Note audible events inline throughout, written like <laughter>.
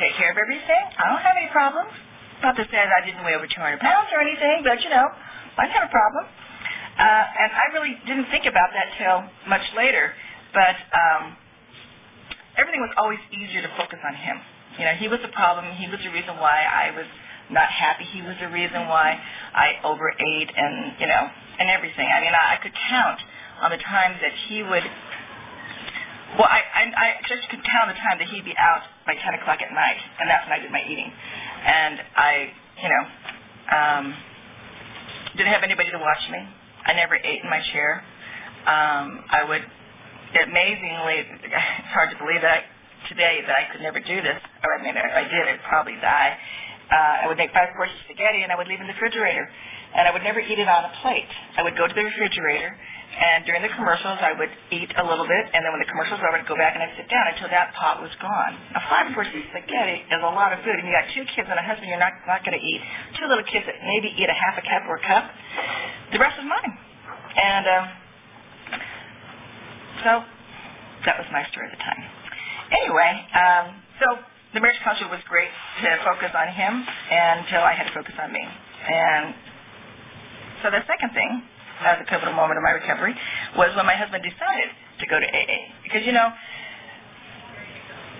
take care of everything. I don't have any problems. Not that I didn't weigh over 200 pounds or anything, but you know, I didn't have a problem. Uh, and I really didn't think about that till much later. But um, everything was always easier to focus on him. You know, he was the problem. He was the reason why I was not happy. He was the reason why I overate and you know and everything. I mean, I, I could count on the times that he would. Well, I, I I just could count the time that he'd be out by 10 o'clock at night, and that's when I did my eating. And I, you know, um, didn't have anybody to watch me. I never ate in my chair. Um, I would, amazingly, it's hard to believe that I, today that I could never do this. Or I mean, if I did, I'd probably die uh, I would make five courses of spaghetti and I would leave in the refrigerator. And I would never eat it on a plate. I would go to the refrigerator and during the commercials I would eat a little bit and then when the commercials were over I'd go back and I'd sit down until that pot was gone. Now five courses of spaghetti is a lot of food and you got two kids and a husband you're not, not going to eat. Two little kids that maybe eat a half a cup or a cup. The rest is mine. And um, so that was my story at the time. Anyway, um, so the marriage counselor was great to focus on him until I had to focus on me. And so the second thing, uh, the pivotal moment of my recovery, was when my husband decided to go to AA. Because, you know,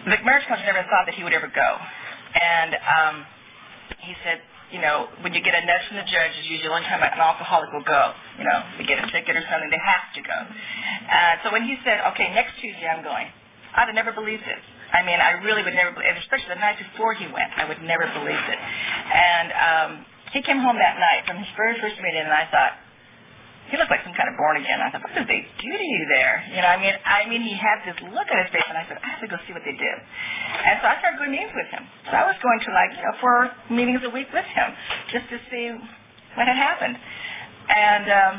the marriage counselor never thought that he would ever go. And um, he said, you know, when you get a nudge from the judge, it's usually one time an alcoholic will go. You know, they get a ticket or something, they have to go. Uh, so when he said, okay, next Tuesday I'm going, I'd have never believed it. I mean, I really would never, especially the night before he went, I would never believe it. And um, he came home that night from his very first meeting, and I thought, he looked like some kind of born again. I thought, what did they do to you there? You know, I mean, I mean, he had this look on his face, and I said, I have to go see what they did. And so I started going meetings with him. So I was going to like, you know, four meetings a week with him just to see what had happened. And um,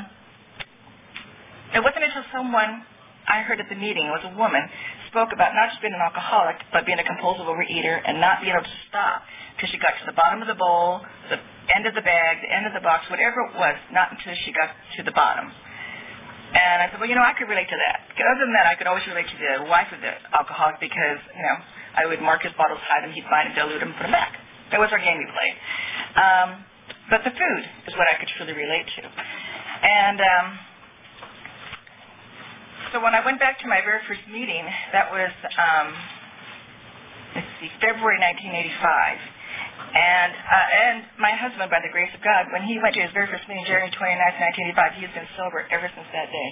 it wasn't until someone I heard at the meeting, it was a woman, spoke about not just being an alcoholic, but being a compulsive overeater and not being able to stop because she got to the bottom of the bowl, the end of the bag, the end of the box, whatever it was, not until she got to the bottom. And I said, well, you know, I could relate to that. Other than that, I could always relate to the wife of the alcoholic because, you know, I would mark his bottles, hide them, he'd find and dilute them, put them back. That was our game we played. Um, but the food is what I could truly relate to. And um, so when I went back to my very first meeting, that was, um, let's see, February 1985. And uh, and my husband, by the grace of God, when he went to his very first meeting, January 29, 1985, he has been sober ever since that day.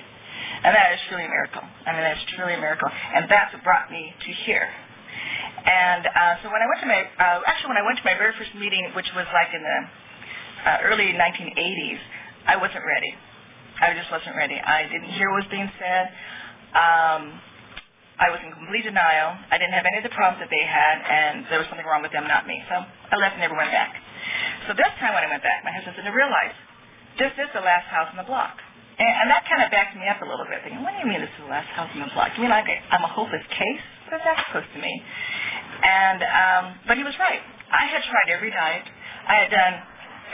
And that is truly a miracle. I mean, that's truly a miracle. And that's what brought me to here. And uh, so when I went to my, uh, actually when I went to my very first meeting, which was like in the uh, early 1980s, I wasn't ready. I just wasn't ready. I didn't hear what was being said. Um, I was in complete denial. I didn't have any of the problems that they had, and there was something wrong with them, not me. So I left and never went back. So this time when I went back, my husband said, I realized this is the last house on the block. And, and that kind of backed me up a little bit, thinking, what do you mean this is the last house on the block? You mean like I'm a hopeless case? What is that supposed to mean? And, um, but he was right. I had tried every diet. I had done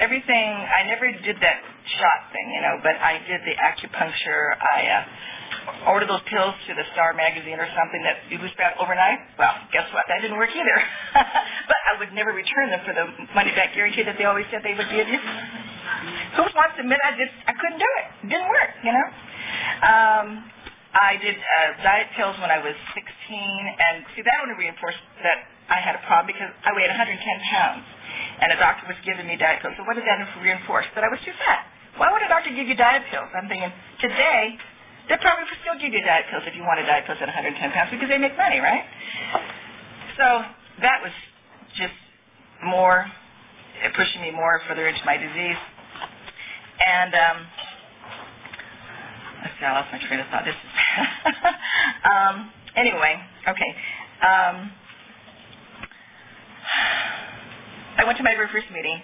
everything. I never did that shot thing, you know, but I did the acupuncture. I uh, ordered those pills to the Star magazine or something that you lose fat overnight. Well, guess what? That didn't work either. <laughs> but I would never return them for the money back guarantee that they always said they would give you. Who wants to admit I just I couldn't do it? It didn't work, you know. Um, I did uh, diet pills when I was 16, and see that only reinforced that I had a problem because I weighed 110 pounds, and a doctor was giving me diet pills. So what did that reinforce? That I was too fat. Why would a doctor give you diet pills? I'm thinking, today, they probably would still give you diet pills if you wanted diet pills at 110 pounds because they make money, right? So that was just more, pushing me more further into my disease. And, um, let's see, I lost my train of thought. This is, <laughs> um, anyway, okay. Um, I went to my very first meeting,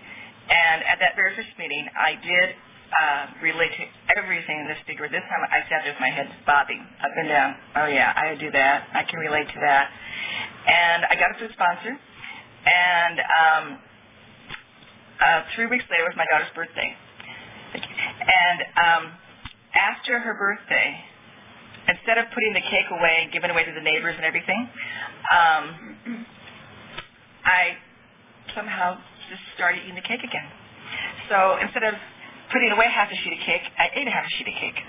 and at that very first meeting, I did uh, relate to everything in this figure. This time I sat there with my head bobbing up and down. Oh yeah, I do that. I can relate to that. And I got a food sponsor. And um, uh, three weeks later was my daughter's birthday. And um, after her birthday, instead of putting the cake away and giving it away to the neighbors and everything, um, I somehow just started eating the cake again. So instead of putting away half a sheet of cake, I ate a half a sheet of cake.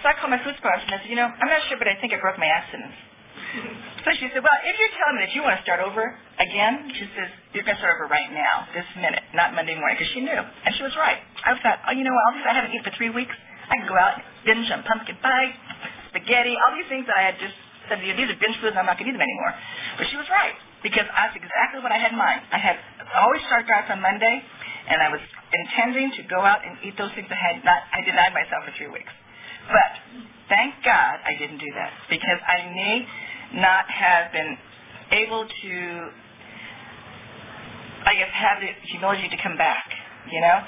So I called my food sponsor and I said, you know, I'm not sure, but I think I broke my abstinence. <laughs> So she said, well, if you're telling me that you want to start over again, she says, you're going to start over right now, this minute, not Monday morning, because she knew. And she was right. I thought, oh, you know what, all these I haven't eaten for three weeks, I can go out and binge on pumpkin pie, spaghetti, all these things that I had just said, these are binge foods, I'm not going to eat them anymore. But she was right, because that's exactly what I had in mind. I had always started out on Monday, and I was intending to go out and eat those things I had not, I denied myself for three weeks. But thank God I didn't do that, because I may not have been able to, I guess, have the humility to come back, you know?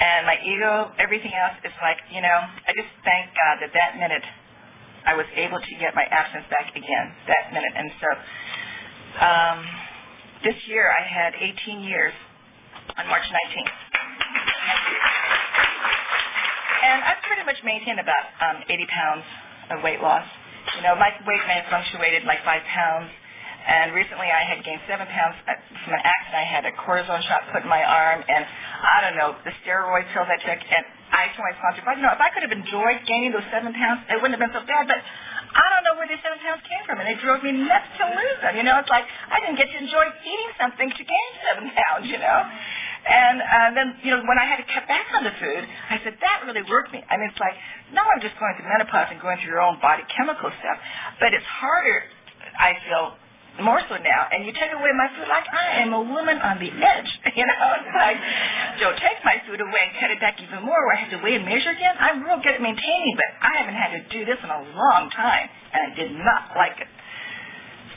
And my ego, everything else is like, you know, I just thank God that that minute I was able to get my absence back again, that minute. And so um, this year I had 18 years on March 19th. And I've pretty much maintained about um, 80 pounds of weight loss. You know, my weight may have fluctuated like five pounds. And recently I had gained seven pounds from an accident. I had a cortisone shot put in my arm and I don't know, the steroid pills I took. And I told my sponsor, but you know, if I could have enjoyed gaining those seven pounds, it wouldn't have been so bad. But I don't know where these seven pounds came from. And they drove me nuts to lose them. You know, it's like I didn't get to enjoy eating something to gain seven pounds, you know. And uh, then, you know, when I had to cut back on the food, I said, that really worked me. I mean, it's like, no, I'm just going through menopause and going through your own body chemical stuff. But it's harder, I feel, more so now. And you take away my food like I am a woman on the edge. <laughs> You know, it's like, Joe, take my food away and cut it back even more where I have to weigh and measure again. I'm real good at maintaining, but I haven't had to do this in a long time. And I did not like it.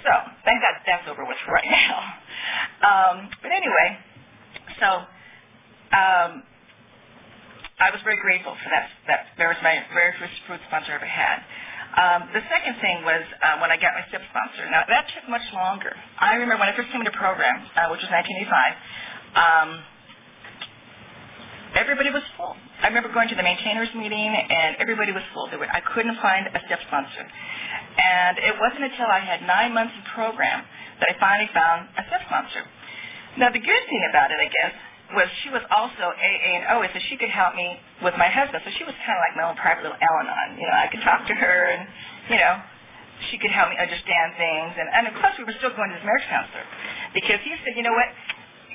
So, thank God that's over with right <laughs> now. Um, but anyway, so um, I was very grateful for that. That was my very first food sponsor I ever had. Um, the second thing was uh, when I got my SIP sponsor. Now that took much longer. I remember when I first came into program, uh, which was 1985. Um, everybody was full. I remember going to the maintainers meeting and everybody was full. Were, I couldn't find a SIP sponsor. And it wasn't until I had nine months in program that I finally found a SIP sponsor. Now, the good thing about it, I guess, was she was also AA and OA, so she could help me with my husband. So she was kind of like my own private little Al-Anon. You know, I could talk to her, and you know, she could help me understand things. And, and of course, we were still going to his marriage counselor because he said, you know what,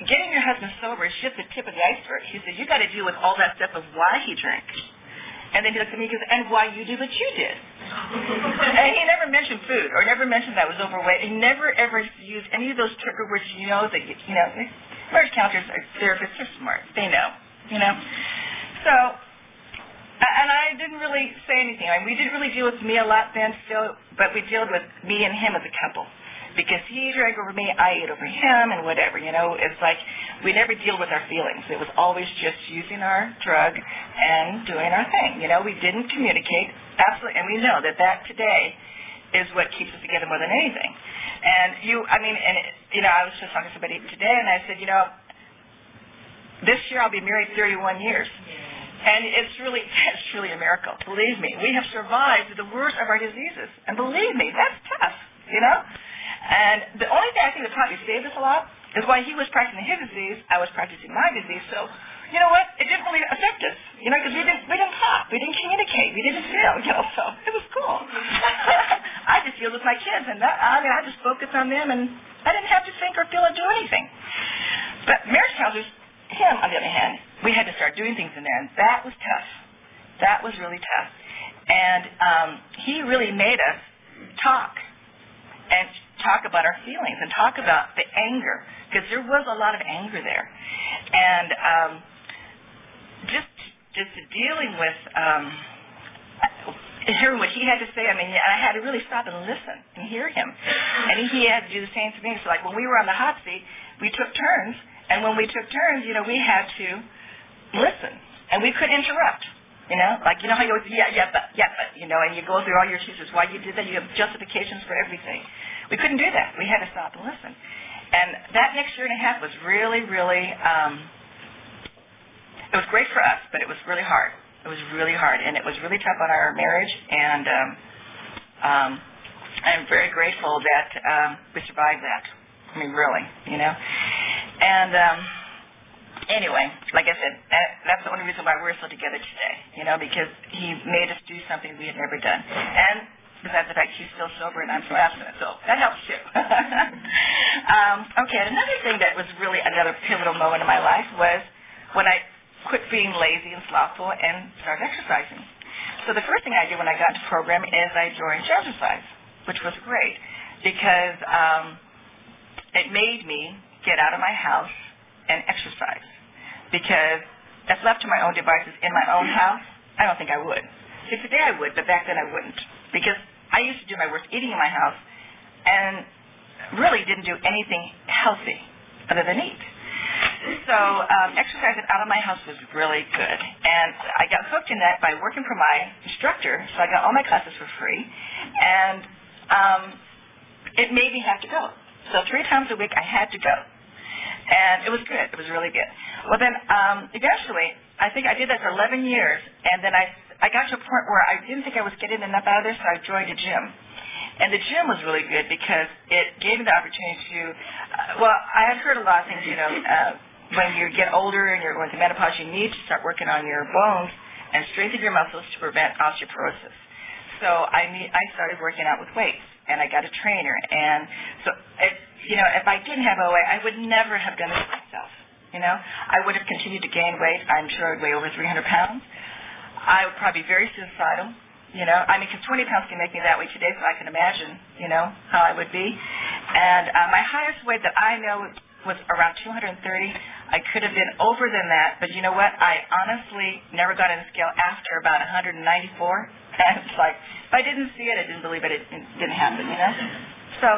getting your husband sober is just the tip of the iceberg. He said, you got to deal with all that stuff of why he drank. And then he looked at me and goes, and why you did what you did. <laughs> and he never mentioned food or never mentioned that I was overweight. He never ever used any of those trigger words you know that, you know, marriage counselors are therapists are smart. They know, you know. So, and I didn't really say anything. I mean, we didn't really deal with me a lot then still, but we dealt with me and him as a couple because he drank over me, I ate over him, and whatever. You know, it's like we never deal with our feelings. It was always just using our drug and doing our thing. You know, we didn't communicate absolutely, and we know that that today is what keeps us together more than anything. And you, I mean, and you know, I was just talking to somebody today, and I said, you know, this year I'll be married 31 years. And it's really, <laughs> it's truly a miracle. Believe me, we have survived the worst of our diseases. And believe me, that's tough, you know? And the only thing I think that probably saved us a lot is while he was practicing his disease, I was practicing my disease. So, you know what? It didn't really affect us, you know, because we didn't we didn't talk, we didn't communicate, we didn't feel, <laughs> you know. So it was cool. <laughs> I just deal with my kids, and that, I mean, I just focused on them, and I didn't have to think or feel or do anything. But marriage counselors, him on the other hand, we had to start doing things in there, and that was tough. That was really tough. And um, he really made us talk and talk about our feelings and talk about the anger because there was a lot of anger there, and um, just just dealing with um, hearing what he had to say. I mean, I had to really stop and listen and hear him, and he had to do the same me. So like when we were on the hot seat, we took turns, and when we took turns, you know, we had to listen, and we couldn't interrupt. You know, like you know how you always yeah yeah but yeah but you know, and you go through all your excuses why you did that. You have justifications for everything. We couldn't do that. We had to stop and listen. And that next year and a half was really, really, um, it was great for us, but it was really hard. It was really hard, and it was really tough on our marriage. And um, um, I'm very grateful that um, we survived that. I mean, really, you know. And um, anyway, like I said, that's the only reason why we're still together today, you know, because he made us do something we had never done. And besides the fact he's still sober and I'm still abstinent, so that helps too. <laughs> um, okay, another thing that was really another pivotal moment in my life was when I quit being lazy and slothful and started exercising. So the first thing I did when I got into program is I joined Jazzercise, which was great because um, it made me get out of my house and exercise. Because if left to my own devices in my own house, I don't think I would. See, today I would, but back then I wouldn't. Because I used to do my worst eating in my house and really didn't do anything healthy other than eat. So um, exercising out of my house was really good. And I got hooked in that by working for my instructor, so I got all my classes for free. And um, it made me have to go. So three times a week I had to go. And it was good. It was really good. Well, then um, eventually, I think I did that for 11 years. And then I, I got to a point where I didn't think I was getting enough out of this, so I joined a gym. And the gym was really good because it gave me the opportunity to, uh, well, I had heard a lot of things, you know, uh, when you get older and you're going through menopause, you need to start working on your bones and strengthen your muscles to prevent osteoporosis. So I need, I started working out with weights, and I got a trainer. And so, if, you know, if I didn't have OA, I would never have done this myself. You know, I would have continued to gain weight. I'm sure I'd weigh over 300 pounds. I would probably be very suicidal. You know, I mean, because 20 pounds can make me that way today, so I can imagine, you know, how I would be. And uh, my highest weight that I know was around 230. I could have been over than that, but you know what? I honestly never got on the scale after about 194. <laughs> And it's like, if I didn't see it, I didn't believe it. It, didn't happen, you know? So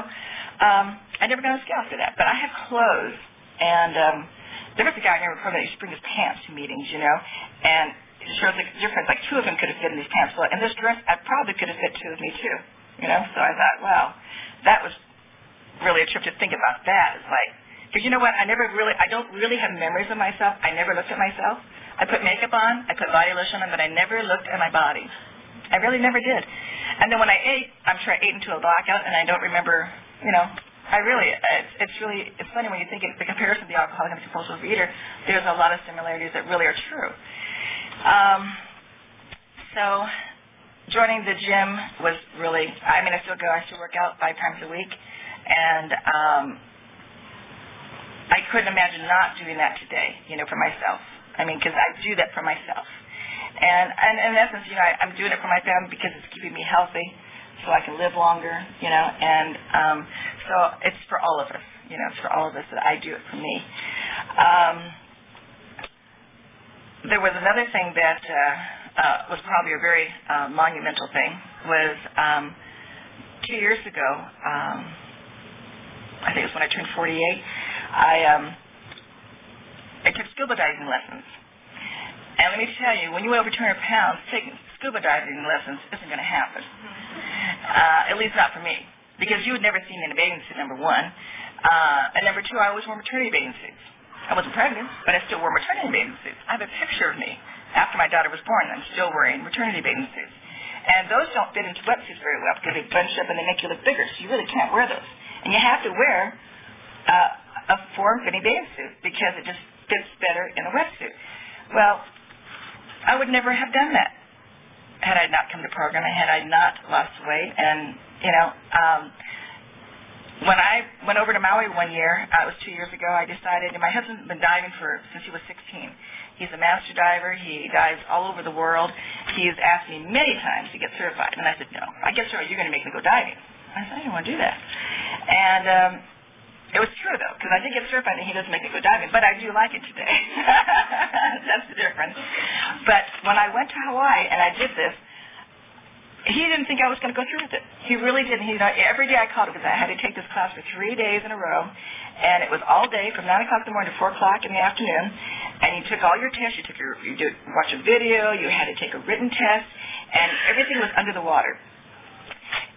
um, I never got on the scale after that. But I had clothes, and um, there was a guy I heard of. He used to bring his pants to meetings, you know? And it shows the difference. Like two of them could have fit in these pants. Well, in this dress, I probably could have fit two of me too, you know? So I thought, wow, that was really a trip to think about that. It's like, because you know what? I never really, I don't really have memories of myself. I never looked at myself. I put makeup on, I put body lotion on, but I never looked at my body. I really never did. And then when I ate, I'm sure I ate into a blackout, and I don't remember, you know, I really, it's, it's really, it's funny when you think of the comparison of the alcoholic and compulsive eater, there's a lot of similarities that really are true. Um, so joining the gym was really, I mean, I still go, I still work out five times a week, and um, I couldn't imagine not doing that today, you know, for myself. I mean, because I do that for myself. And, and in essence, you know, I, I'm doing it for my family because it's keeping me healthy so I can live longer, you know, and um, so it's for all of us, you know, it's for all of us that I do it for me. Um, there was another thing that uh, uh, was probably a very uh, monumental thing was um, two years ago, um, I think it was when I turned 48, I um, I took scuba diving lessons. And let me tell you, when you weigh over 200 pounds, taking scuba diving lessons isn't going to happen. Uh, at least not for me, because you would never see me in a bathing suit. Number one, uh, and number two, I always wore maternity bathing suits. I wasn't pregnant, but I still wore maternity bathing suits. I have a picture of me after my daughter was born. I'm still wearing maternity bathing suits. And those don't fit into wetsuits very well because they bunch up and they make you look bigger, so you really can't wear those. And you have to wear uh, a form-fitting bathing suit because it just fits better in a wetsuit. Well, I would never have done that had I not come to program and had I not lost weight. And you know, um, when I went over to Maui one year, uh, it was two years ago. I decided, and my husband's been diving for since he was 16. He's a master diver. He dives all over the world. He's asked me many times to get certified, and I said, no. I get certified. You're going to make me go diving. I said, I don't want to do that. And um, it was true though, because I did get certified and he doesn't make me go diving, but I do like it today. <laughs> That's the difference. But when I went to Hawaii and I did this, he didn't think I was going to go through with it. He really didn't. He, every day I called him because I had to take this class for three days in a row, and it was all day from nine o'clock in the morning to four o'clock in the afternoon. And you took all your tests. You took your, you did watch a video. You had to take a written test, and everything was under the water.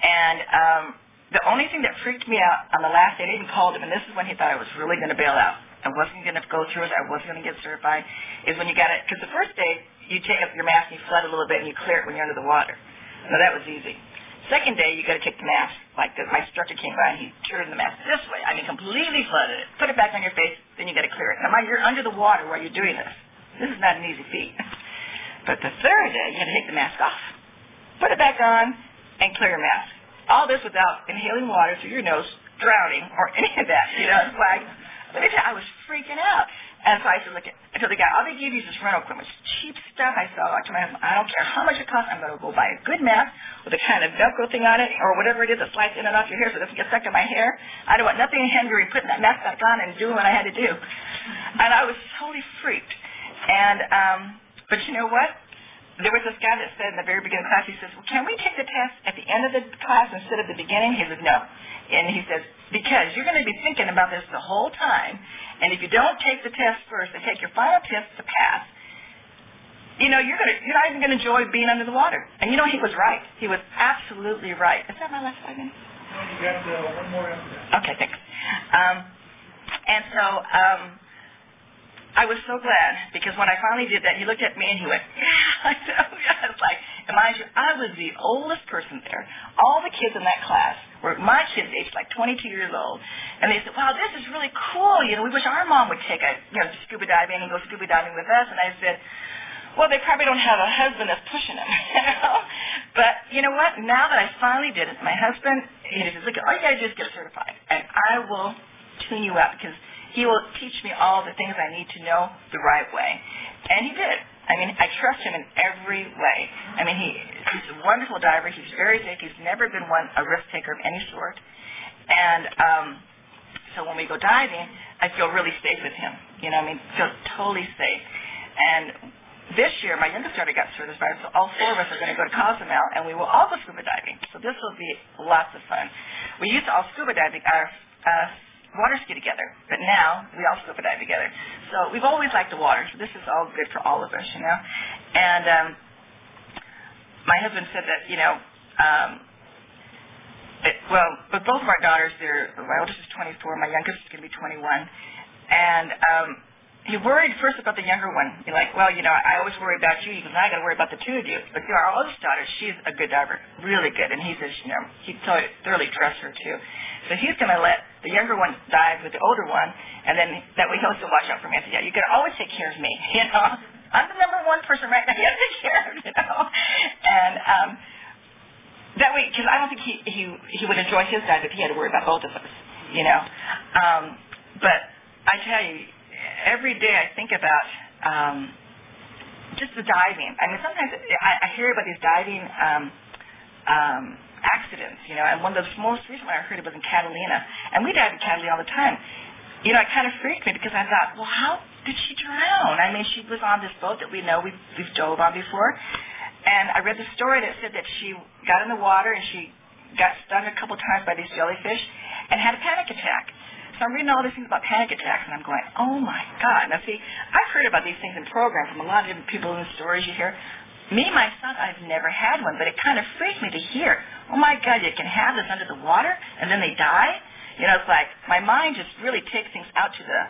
And um, the only thing that freaked me out on the last day, I even called him, and this is when he thought I was really going to bail out. I wasn't going to go through it. I wasn't going to get certified. Is when you got it, because the first day you take up your mask and you flood a little bit and you clear it when you're under the water. So that was easy. Second day, you got to take the mask. Like the, my instructor came by and he turned the mask this way. I mean, completely flooded it. Put it back on your face, then you got to clear it. Now, mind you're under the water while you're doing this. This is not an easy feat. <laughs> But the third day, you got to take the mask off, put it back on, and clear mask. All this without inhaling water through your nose, drowning, or any of that. You know, it's like, let me tell you, I was freaking out. And so I said, look, I told the guy, all they give you is this rental equipment. It's cheap stuff. I said, I told my husband, I don't care how much it costs. I'm going to go buy a good mask with a kind of Velcro thing on it or whatever it is that slides in and off your hair so it doesn't get stuck in my hair. I don't want nothing hindering putting that mask back on and doing what I had to do. And I was totally freaked. And, um, but you know what? There was this guy that said in the very beginning of class, he says, well, can we take the test at the end of the class instead of the beginning? He said, no. And he says, because you're going to be thinking about this the whole time, and if you don't take the test first and take your final test to pass, you know, you're gonna you're not even gonna enjoy being under the water. And you know he was right. He was absolutely right. Is that my last five minutes? No, you got uh, one more after that. Okay, thanks. Um, and so um, I was so glad because when I finally did that, he looked at me and he went, "Yeah, <laughs> I know." <laughs> Yeah. It's like, and mind you, I was the oldest person there. All the kids in that class were my kids' age, like 22 years old. And they said, wow, this is really cool. You know, we wish our mom would take a, you know, scuba diving and go scuba diving with us. And I said, well, they probably don't have a husband that's pushing them, <laughs> you know. But you know what? Now that I finally did it, my husband, he says, look, all you got to do is get certified, and I will tune you up because he will teach me all the things I need to know the right way. And he did. I mean, I trust him in every way. I mean, he, he's a wonderful diver. He's very safe. He's never been one a risk taker of any sort. And um, so when we go diving, I feel really safe with him. You know, I mean, feel totally safe. And this year, my youngest daughter got certified, so all four of us are going to go to Cozumel, and we will all go scuba diving. So this will be lots of fun. We used to all scuba diving our uh, water ski together, but now we all scuba dive together. So we've always liked the water, so this is all good for all of us, you know. And um, my husband said that, you know, um, it, well, but both of our daughters, they're my oldest is 24, my youngest is going to be 21, and um, he worried first about the younger one. You're like, well, you know, I always worry about you. Goes, I got to worry about the two of you. But you our oldest daughter, she's a good diver, really good. And he says, you know, he thoroughly trusts her too. So he's going to let the younger one dive with the older one, and then that way he'll still watch out for me. I said, yeah, you to always take care of me. <laughs> You know, I'm the number one person right now. You got to take care of, you know. And um, that way, because I don't think he he he would enjoy his dive if he had to worry about both of us. You know, um, but I tell you every day I think about um, just the diving. I mean, sometimes I, I hear about these diving um, um, accidents, you know, and one of the most recent one I heard was in Catalina, and we dive in Catalina all the time. You know, it kind of freaked me because I thought, well, how did she drown? I mean, she was on this boat that we know we've, we've dove on before, and I read the story that said that she got in the water and she got stung a couple times by these jellyfish and had a panic attack. So I'm reading all these things about panic attacks, and I'm going, oh my God. Now, see, I've heard about these things in programs from a lot of different people in the stories you hear. Me, myself, I've never had one, but it kind of freaked me to hear, oh my God, you can have this under the water, and then they die? You know, it's like my mind just really takes things out to the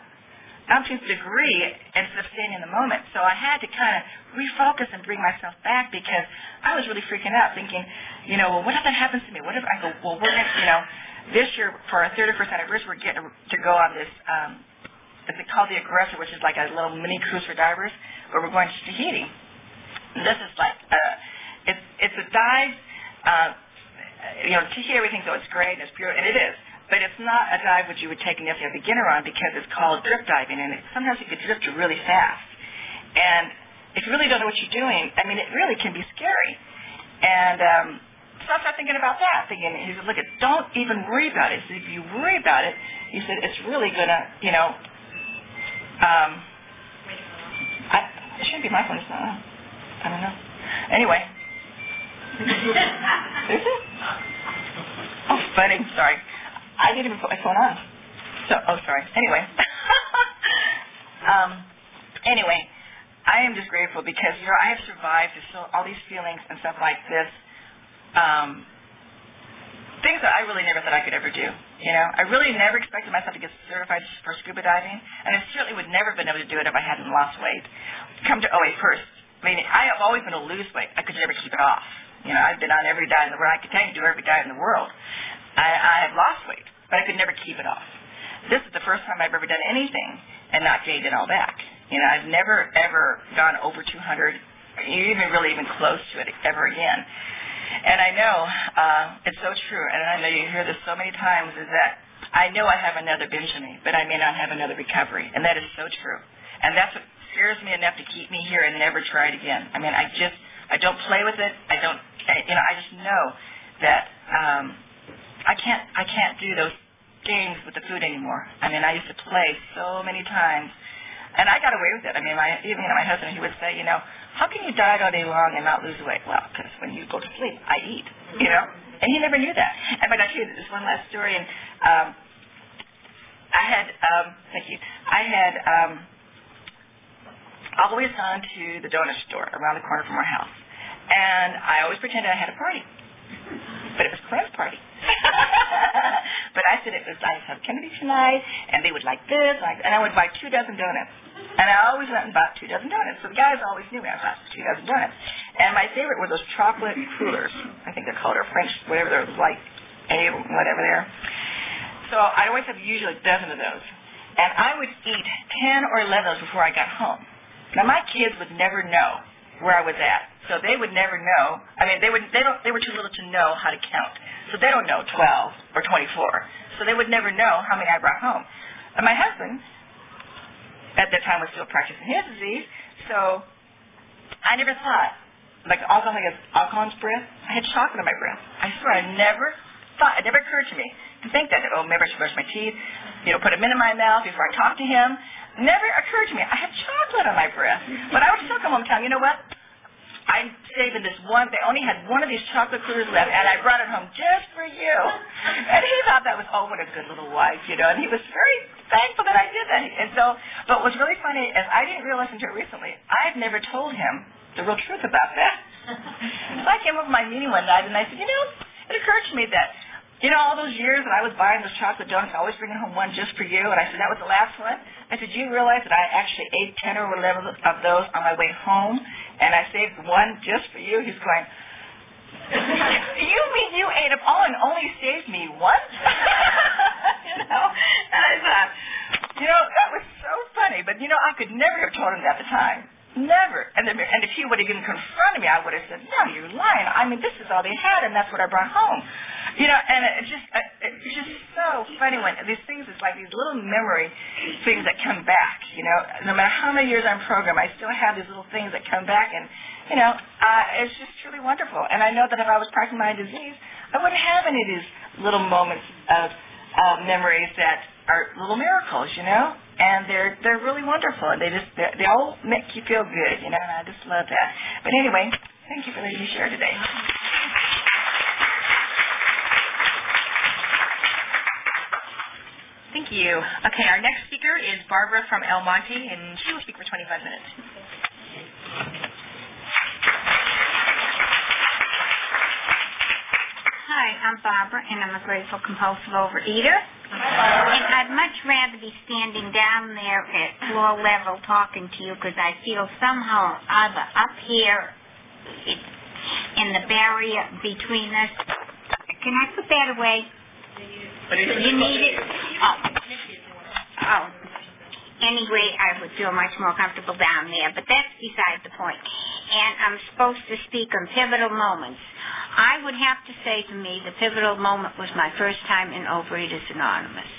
umpteenth degree of staying in the moment. So I had to kind of refocus and bring myself back because I was really freaking out, thinking, you know, well, what if that happens to me? What if I go, well, we're going you know, this year for our 31st anniversary, we're getting to go on this. Um, it's called the Aggressor, which is like a little mini cruise for divers, where we're going to Tahiti. And this is like uh, it's it's a dive. Uh, you know, Tahiti everything so it's great and it's pure, and it is. But it's not a dive which you would take an if you have a beginner on because it's called drift diving, and it, sometimes you can drift really fast. And if you really don't know what you're doing, I mean, it really can be scary. And um, so I started thinking about that, thinking, he said, look, it, don't even worry about it. He if you worry about it, he said, it's really going to, you know, um, I, it shouldn't be my phone, it's not. I don't know. Anyway. <laughs> Is it? Oh, funny. Sorry. I didn't even put my phone on. So, oh, sorry. Anyway. <laughs> um, anyway, I am just grateful because, you know, I have survived all these feelings and stuff like this um, things that I really never thought I could ever do. You know, I really never expected myself to get certified for scuba diving, and I certainly would never have been able to do it if I hadn't lost weight. Come to OA first. I mean, I have always been to lose weight. I could never keep it off. You know, I've been on every diet in the world. I could tell you to do every diet in the world. I, I have lost weight, but I could never keep it off. This is the first time I've ever done anything and not gained it all back. You know, I've never ever gone over 200, even really even close to it ever again. And I know uh, it's so true, and I know you hear this so many times, is that I know I have another binge in me, but I may not have another recovery, and that is so true. And that's what scares me enough to keep me here and never try it again. I mean, I just I don't play with it. I don't I, you know I just know that um, I can't I can't do those games with the food anymore. I mean, I used to play so many times and I got away with it. I mean, my even you know, my husband he would say, you know, how can you diet all day long and not lose weight? Well, because when you go to sleep, I eat. You know, and he never knew that. And but I tell you this one last story, and um, I had um, thank you. I had um, always gone to the donut store around the corner from our house, and I always pretended I had a party, but it was Clint's party. <laughs> but I said it was I have Kennedy tonight, and they would like this, like, and I would buy two dozen donuts. And I always went and bought two dozen donuts. So the guys always knew me. I bought two dozen donuts. And my favorite were those chocolate coolers. I think they're called, or French, whatever they're like, A, whatever they are. So I always have usually a dozen of those. And I would eat 10 or 11 of those before I got home. Now my kids would never know where I was at. So they would never know. I mean, they would they don't they were too little to know how to count. So they don't know 12 or 24. So they would never know how many I brought home. And my husband, at that time, was still practicing his disease. So I never thought, like alcohol, like alcohol in breath. I had chocolate in my breath. I swear, I never thought, it never occurred to me to think that, oh, maybe I should brush my teeth, you know, put mint in my mouth before I talk to him. Never occurred to me. I have chocolate on my breath. But I would still come home and tell you know what? I'm saving this one. They only had one of these chocolate coolers left, and I brought it home just for you. And he thought that was, oh, what a good little wife, you know. And he was very thankful that I did that. And so, but what was really funny is I didn't realize until recently, I've never told him the real truth about that. so I came up with my meeting one night, and I said, you know, it occurred to me that you know, all those years that I was buying those chocolate donuts, always bringing home one just for you, and I said, that was the last one? I said, Do you realize that I actually ate 10 or 11 of those on my way home, and I saved one just for you? He's going, <laughs> you mean you ate them all and only saved me one? <laughs> you know? And I thought, you know, that was so funny, but, you know, I could never have told him that at the time. Never. And, the, and if he would have even confronted me, I would have said, no, you're lying. I mean, this is all they had, and that's what I brought home. You know, and it's just, it's just so funny when these things, it's like these little memory things that come back, you know. No matter how many years I'm programmed, I still have these little things that come back, and, you know, uh, it's just truly wonderful. And I know that if I was practicing my disease, I wouldn't have any of these little moments of uh, memories that are little miracles, you know and they're they're really wonderful. and They just they all make you feel good, you know, and I just love that. But anyway, thank you for letting me share today. Thank you. Okay, our next speaker is Barbara from El Monte, and she will speak for 25 minutes. Hi, I'm Barbara, and I'm a grateful compulsive overeater. And I'd much rather be standing down there at floor level talking to you because I feel somehow or other up here in the barrier between us. Can I put that away? You need it? Oh. Oh. Anyway, I would feel much more comfortable down there, but that's beside the point. And I'm supposed to speak on pivotal moments. I would have to say to me the pivotal moment was my first time in Overeaters Anonymous.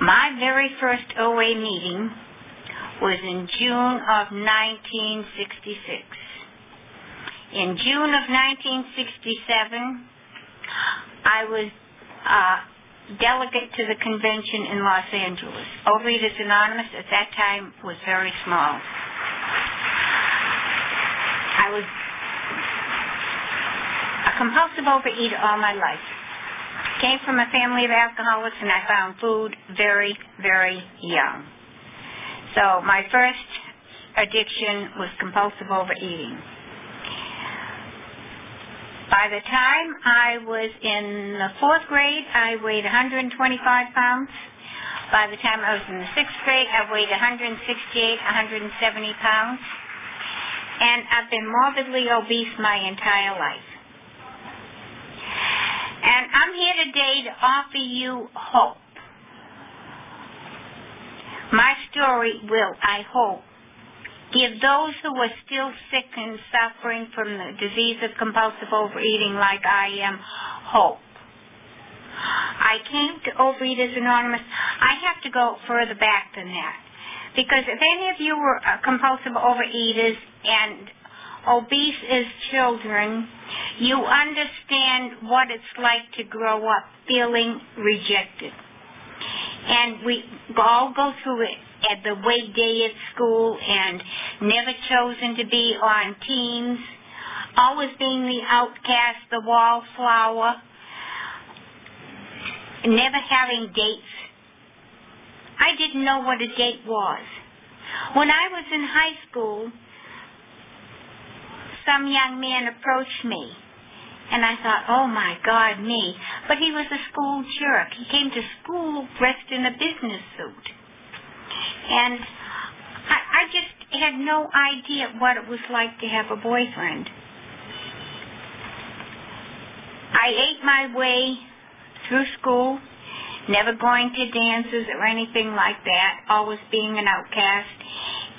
My very first OA meeting was in June of 1966. In June of 1967, I was uh, delegate to the convention in Los Angeles. Overeaters Anonymous at that time was very small. I was a compulsive overeater all my life. Came from a family of alcoholics and I found food very, very young. So my first addiction was compulsive overeating. By the time I was in the fourth grade, I weighed 125 pounds. By the time I was in the sixth grade, I weighed 168, 170 pounds. and I've been morbidly obese my entire life. And I'm here today to offer you hope. My story will, I hope, give those who are still sick and suffering from the disease of compulsive overeating like I am hope. I came to Overeaters Anonymous. I have to go further back than that. Because if any of you were uh, compulsive overeaters and obese as children, you understand what it's like to grow up feeling rejected. And we all go through it at the weight day at school and never chosen to be on teams, always being the outcast, the wallflower, never having dates. I didn't know what a date was. When I was in high school, some young man approached me. And I thought, oh my God, me. But he was a school jerk. He came to school dressed in a business suit. And I, I just had no idea what it was like to have a boyfriend. I ate my way through school, never going to dances or anything like that, always being an outcast.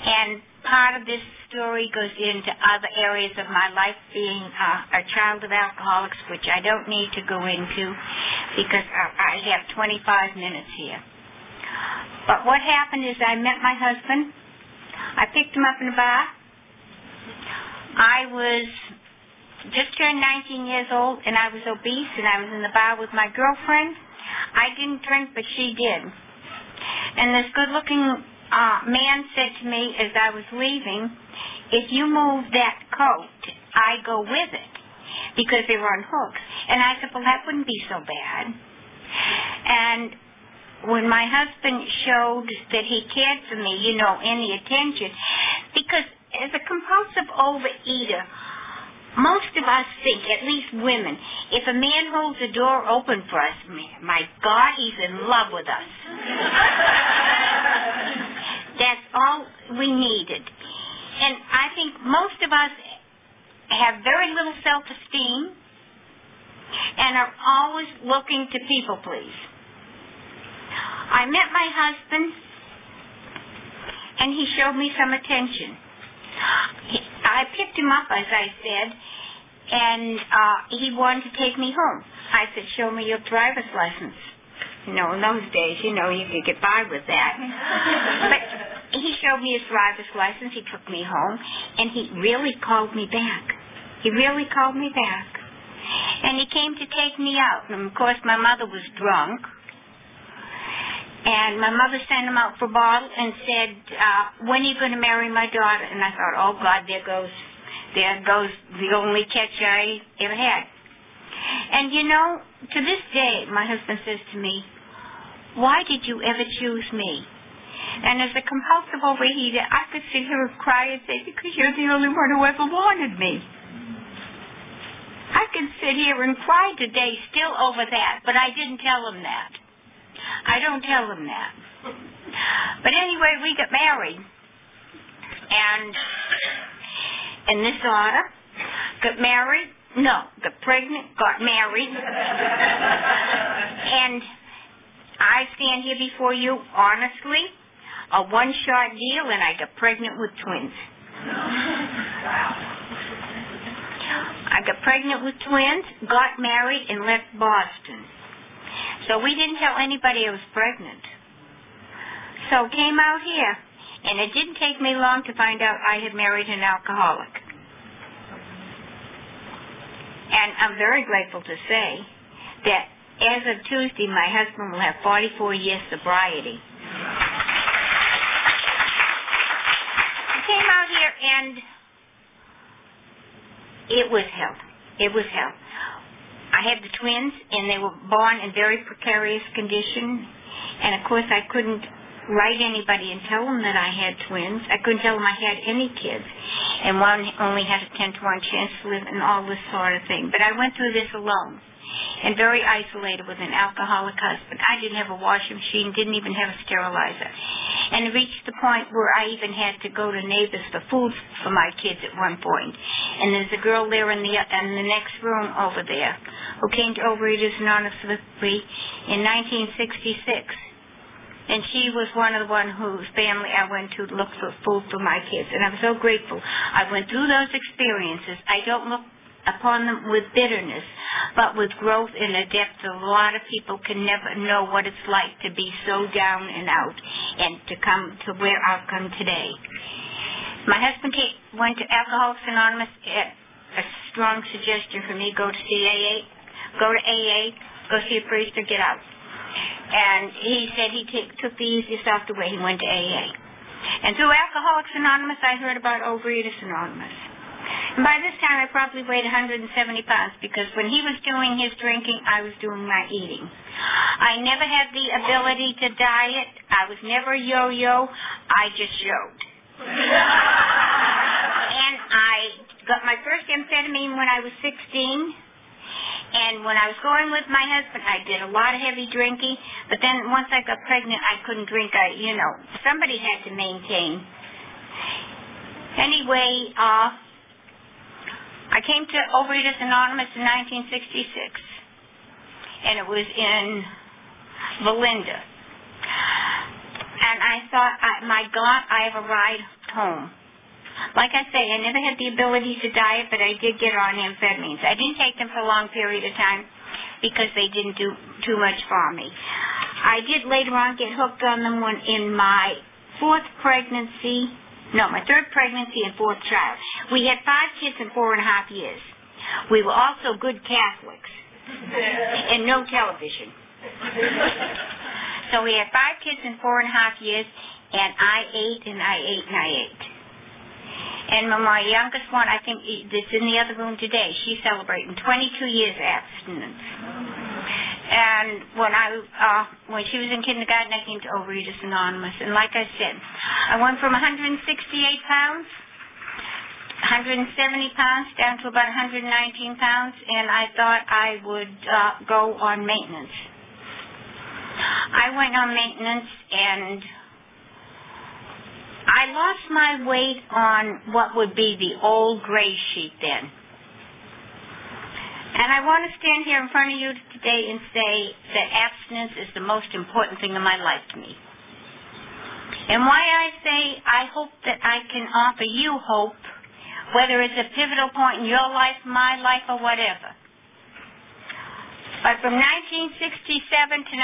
And part of this story goes into other areas of my life, being uh, a child of alcoholics, which I don't need to go into because I, I have 25 minutes here. But what happened is I met my husband. I picked him up in a bar. I was just turned 19 years old and I was obese and I was in the bar with my girlfriend. I didn't drink, but she did. And this good looking uh, man said to me as I was leaving, if you move that coat, I go with it because they were on hooks. And I said, well, that wouldn't be so bad. And when my husband showed that he cared for me, you know, any attention, because as a compulsive overeater, most of us think, at least women, if a man holds the door open for us, my God, he's in love with us. <laughs> That's all we needed. And I think most of us have very little self-esteem and are always looking to people please. I met my husband and he showed me some attention. I picked him up, as I said, and uh, he wanted to take me home. I said, show me your driver's license. You know, in those days, you know, you could get by with that. <laughs> but he showed me his driver's license. He took me home, and he really called me back. He really called me back. And he came to take me out. And of course, my mother was drunk. And my mother sent him out for bottle and said, uh, when are you going to marry my daughter? And I thought, oh, God, there goes, there goes the only catch I ever had. And you know, to this day, my husband says to me, why did you ever choose me? And as a compulsive overeater, I could sit here and cry and say, because you're the only one who ever wanted me. I can sit here and cry today still over that, but I didn't tell him that. I don't tell them that. But anyway, we got married. And in this order, got married, no, got pregnant, got married. and I stand here before you honestly, a one-shot deal, and I got pregnant with twins. I got pregnant with twins, got married, and left Boston. So we didn't tell anybody I was pregnant. So came out here, and it didn't take me long to find out I had married an alcoholic. And I'm very grateful to say that as of Tuesday, my husband will have 44 years sobriety. I came out here and it was hell. It was hell. I had the twins, and they were born in very precarious condition. And of course, I couldn't write anybody and tell them that I had twins. I couldn't tell them I had any kids. And one only had a 10 to 1 chance to live and all this sort of thing. But I went through this alone and very isolated with an alcoholic husband. I didn't have a washing machine, didn't even have a sterilizer. And reached the point where I even had to go to neighbors for food for my kids at one point. And there's a girl there in the in the next room over there who came to Overeaters Anonymous with me in 1966. And she was one of the one whose family I went to look for food for my kids. And I'm so grateful. I went through those experiences. I don't look upon them with bitterness, but with growth in a depth a lot of people can never know what it's like to be so down and out and to come to where I've come today. My husband went to Alcoholics Anonymous a strong suggestion for me, go to CAA, go to AA, go see a priest or get out. And he said he take, took the easiest off the way. He went to AA. And through Alcoholics Anonymous, I heard about Overeaters Anonymous. And by this time, I probably weighed 170 pounds because when he was doing his drinking, I was doing my eating. I never had the ability to diet. I was never yo-yo. I just yoked. and I got my first amphetamine when I was 16. And when I was going with my husband, I did a lot of heavy drinking. But then once I got pregnant, I couldn't drink. I, you know, somebody had to maintain. Anyway, uh, I came to Overeaters Anonymous in 1966, and it was in Belinda. And I thought, my God, I have arrived home. Like I say, I never had the ability to diet, but I did get on amphetamines. I didn't take them for a long period of time because they didn't do too much for me. I did later on get hooked on them when in my fourth pregnancy, no, my third pregnancy and fourth child. We had five kids in four and a half years. We were also good Catholics <laughs> and no television. so we had five kids in four and a half years, and I ate and I ate and I ate. And my youngest one, I think that's in the other room today, she's celebrating 22 years of abstinence. And when I uh, when she was in kindergarten, I came to Overeaters Anonymous, and like I said, I went from 168 pounds, 170 pounds, down to about 119 pounds, and I thought I would uh, go on maintenance. I went on maintenance and I lost my weight on what would be the old gray sheet then. And I want to stand here in front of you today and say that abstinence is the most important thing in my life to me. And why I say I hope that I can offer you hope, whether it's a pivotal point in your life, my life, or whatever. But from 1967 to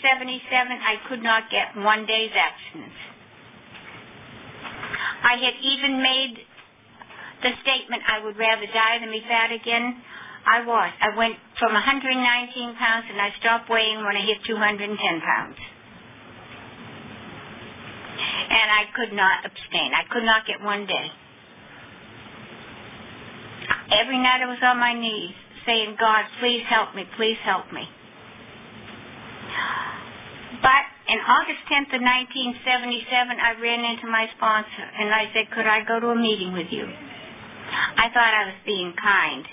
1977, I could not get one day's abstinence. I had even made the statement I would rather die than be fat again. I was. I went from 119 pounds and I stopped weighing when I hit 210 pounds. And I could not abstain. I could not get one day. Every night I was on my knees saying, God, please help me, please help me. But in August 10th of 1977, I ran into my sponsor and I said, could I go to a meeting with you? I thought I was being kind.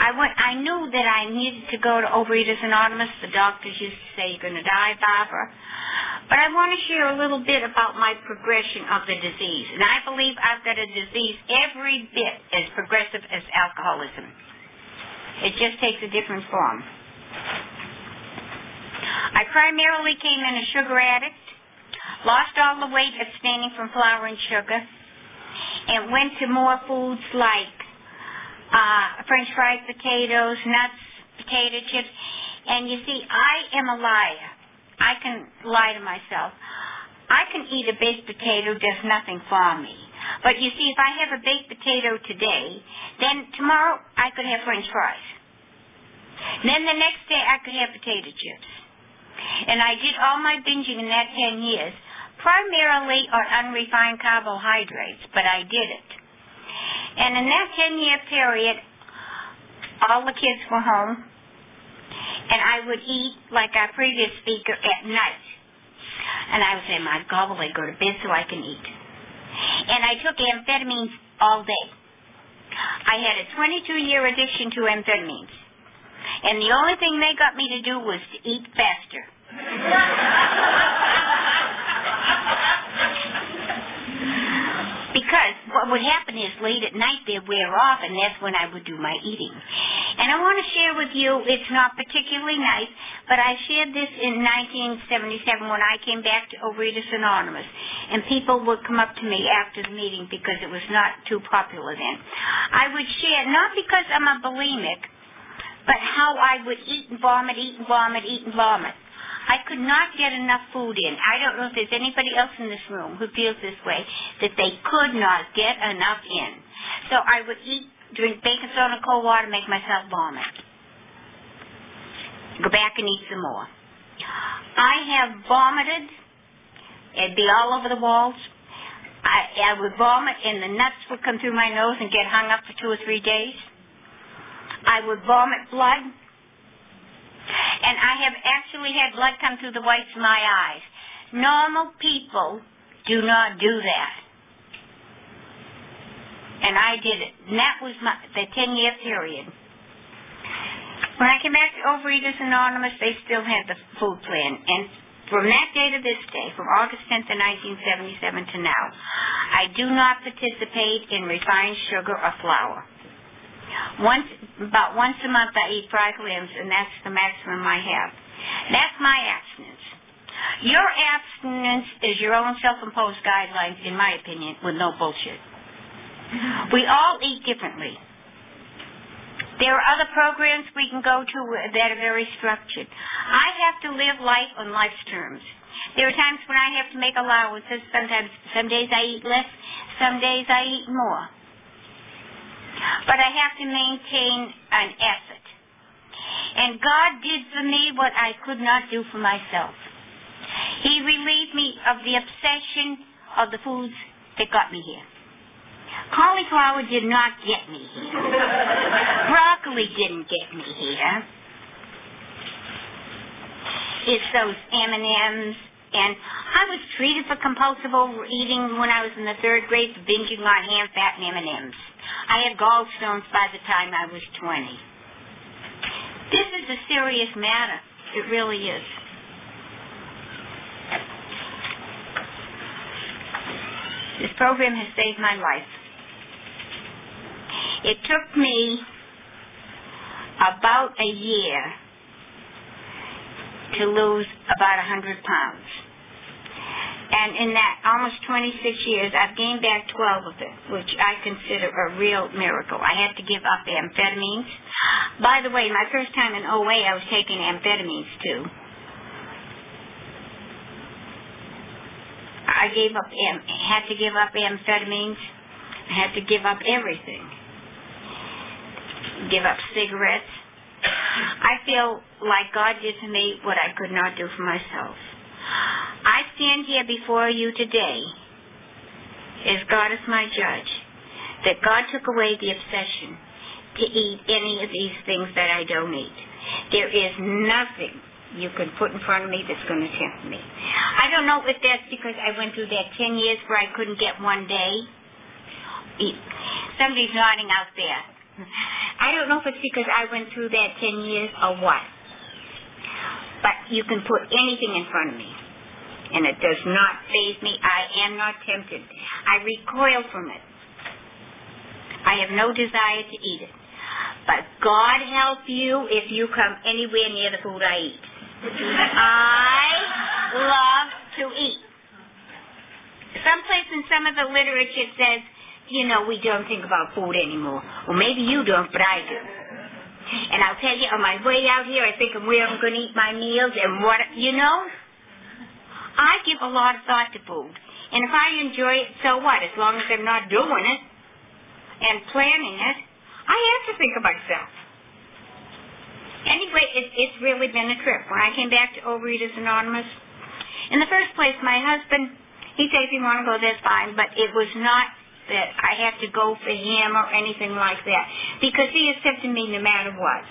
I went, I knew that I needed to go to Overeaters Anonymous. The doctors used to say, you're going to die, Barbara. But I want to share a little bit about my progression of the disease. And I believe I've got a disease every bit as progressive as alcoholism. It just takes a different form. I primarily came in a sugar addict, lost all the weight abstaining from flour and sugar, and went to more foods like uh, French fried potatoes, nuts, potato chips. And you see, I am a liar. I can lie to myself. I can eat a baked potato, does nothing for me. But you see, if I have a baked potato today, then tomorrow I could have French fries. Then the next day I could have potato chips. And I did all my binging in that 10 years, primarily on unrefined carbohydrates, but I did it. And in that 10 year period, all the kids were home. and I would eat like our previous speaker at night. And I would say, my God, will I go to bed so I can eat? And I took amphetamines all day. I had a 22-year addiction to amphetamines. And the only thing they got me to do was to eat faster. <laughs> because what would happen is late at night they'd wear off, and that's when I would do my eating. And I want to share with you, it's not particularly nice, but I shared this in 1977 when I came back to Overeaters Anonymous, and people would come up to me after the meeting because it was not too popular then. I would share, not because I'm a bulimic, but how I would eat and vomit, eat and vomit, eat and vomit. I could not get enough food in. I don't know if there's anybody else in this room who feels this way, that they could not get enough in. So I would eat, drink baking soda and cold water, make myself vomit. Go back and eat some more. I have vomited. It'd be all over the walls. I, I would vomit and the nuts would come through my nose and get hung up for two or three days. I would vomit blood and I have actually had blood come through the whites of my eyes. Normal people do not do that. And I did it. And that was my, the 10 year period. When I came back to Overeaters Anonymous, they still had the food plan. And from that day to this day, from August 10th of 1977 to now, I do not participate in refined sugar or flour. Once, about once a month I eat fried limbs, and that's the maximum I have. That's my abstinence. Your abstinence is your own self-imposed guidelines, in my opinion, with no bullshit. We all eat differently. There are other programs we can go to that are very structured. I have to live life on life's terms. There are times when I have to make allowances. Sometimes, some days I eat less, some days I eat more but I have to maintain an effort. And God did for me what I could not do for myself. He relieved me of the obsession of the foods that got me here. Cauliflower did not get me here. <laughs> Broccoli didn't get me here. It's those M&Ms and I was treated for compulsive overeating when I was in the third grade binging on ham, fat, and M&Ms. I had gallstones by the time I was 20. This is a serious matter. It really is. This program has saved my life. It took me about a year to lose about a 100 pounds. And in that almost 26 years, I've gained back 12 of it, which I consider a real miracle. I had to give up amphetamines. By the way, my first time in OA, I was taking amphetamines too. I gave up, had to give up amphetamines. I had to give up everything. Give up cigarettes. I feel like God did to me what I could not do for myself. I stand here before you today as God is my judge, that God took away the obsession to eat any of these things that I don't eat. There is nothing you can put in front of me that's going to tempt me. I don't know if that's because I went through that 10 years where I couldn't get one day. Somebody's nodding out there. I don't know if it's because I went through that 10 years or what. But you can put anything in front of me and it does not faze me. I am not tempted. I recoil from it. I have no desire to eat it. But God help you if you come anywhere near the food I eat. I love to eat. Someplace in some of the literature it says, you know, we don't think about food anymore. Well, maybe you don't, but I do. And I'll tell you, on my way out here, I think of where I'm going to eat my meals and what, you know, I give a lot of thought to food. And if I enjoy it, so what? As long as I'm not doing it and planning it, I have to think of myself. Anyway, it, it's really been a trip. When I came back to Overeaters Anonymous, in the first place, my husband, he said if you want to go, that's fine, but it was not that I have to go for him or anything like that because he accepted me no matter what.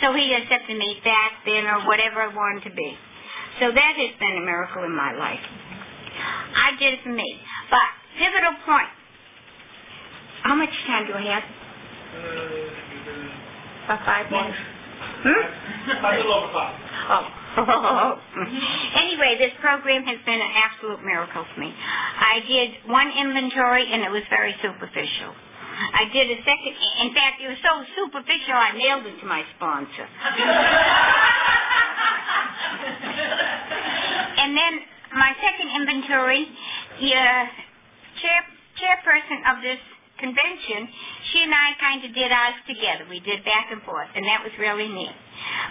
So he accepted me fat, thin, or whatever I wanted to be. So that has been a miracle in my life. I did it for me. But pivotal point. How much time do I have? About five minutes. Hmm? A little over five. Oh. <laughs> anyway, this program has been an absolute miracle for me. I did one inventory and it was very superficial. I did a second, in fact, it was so superficial I mailed it to my sponsor. <laughs> and then my second inventory, the uh, chair, chairperson of this convention, she and I kind of did ours together. We did back and forth, and that was really neat.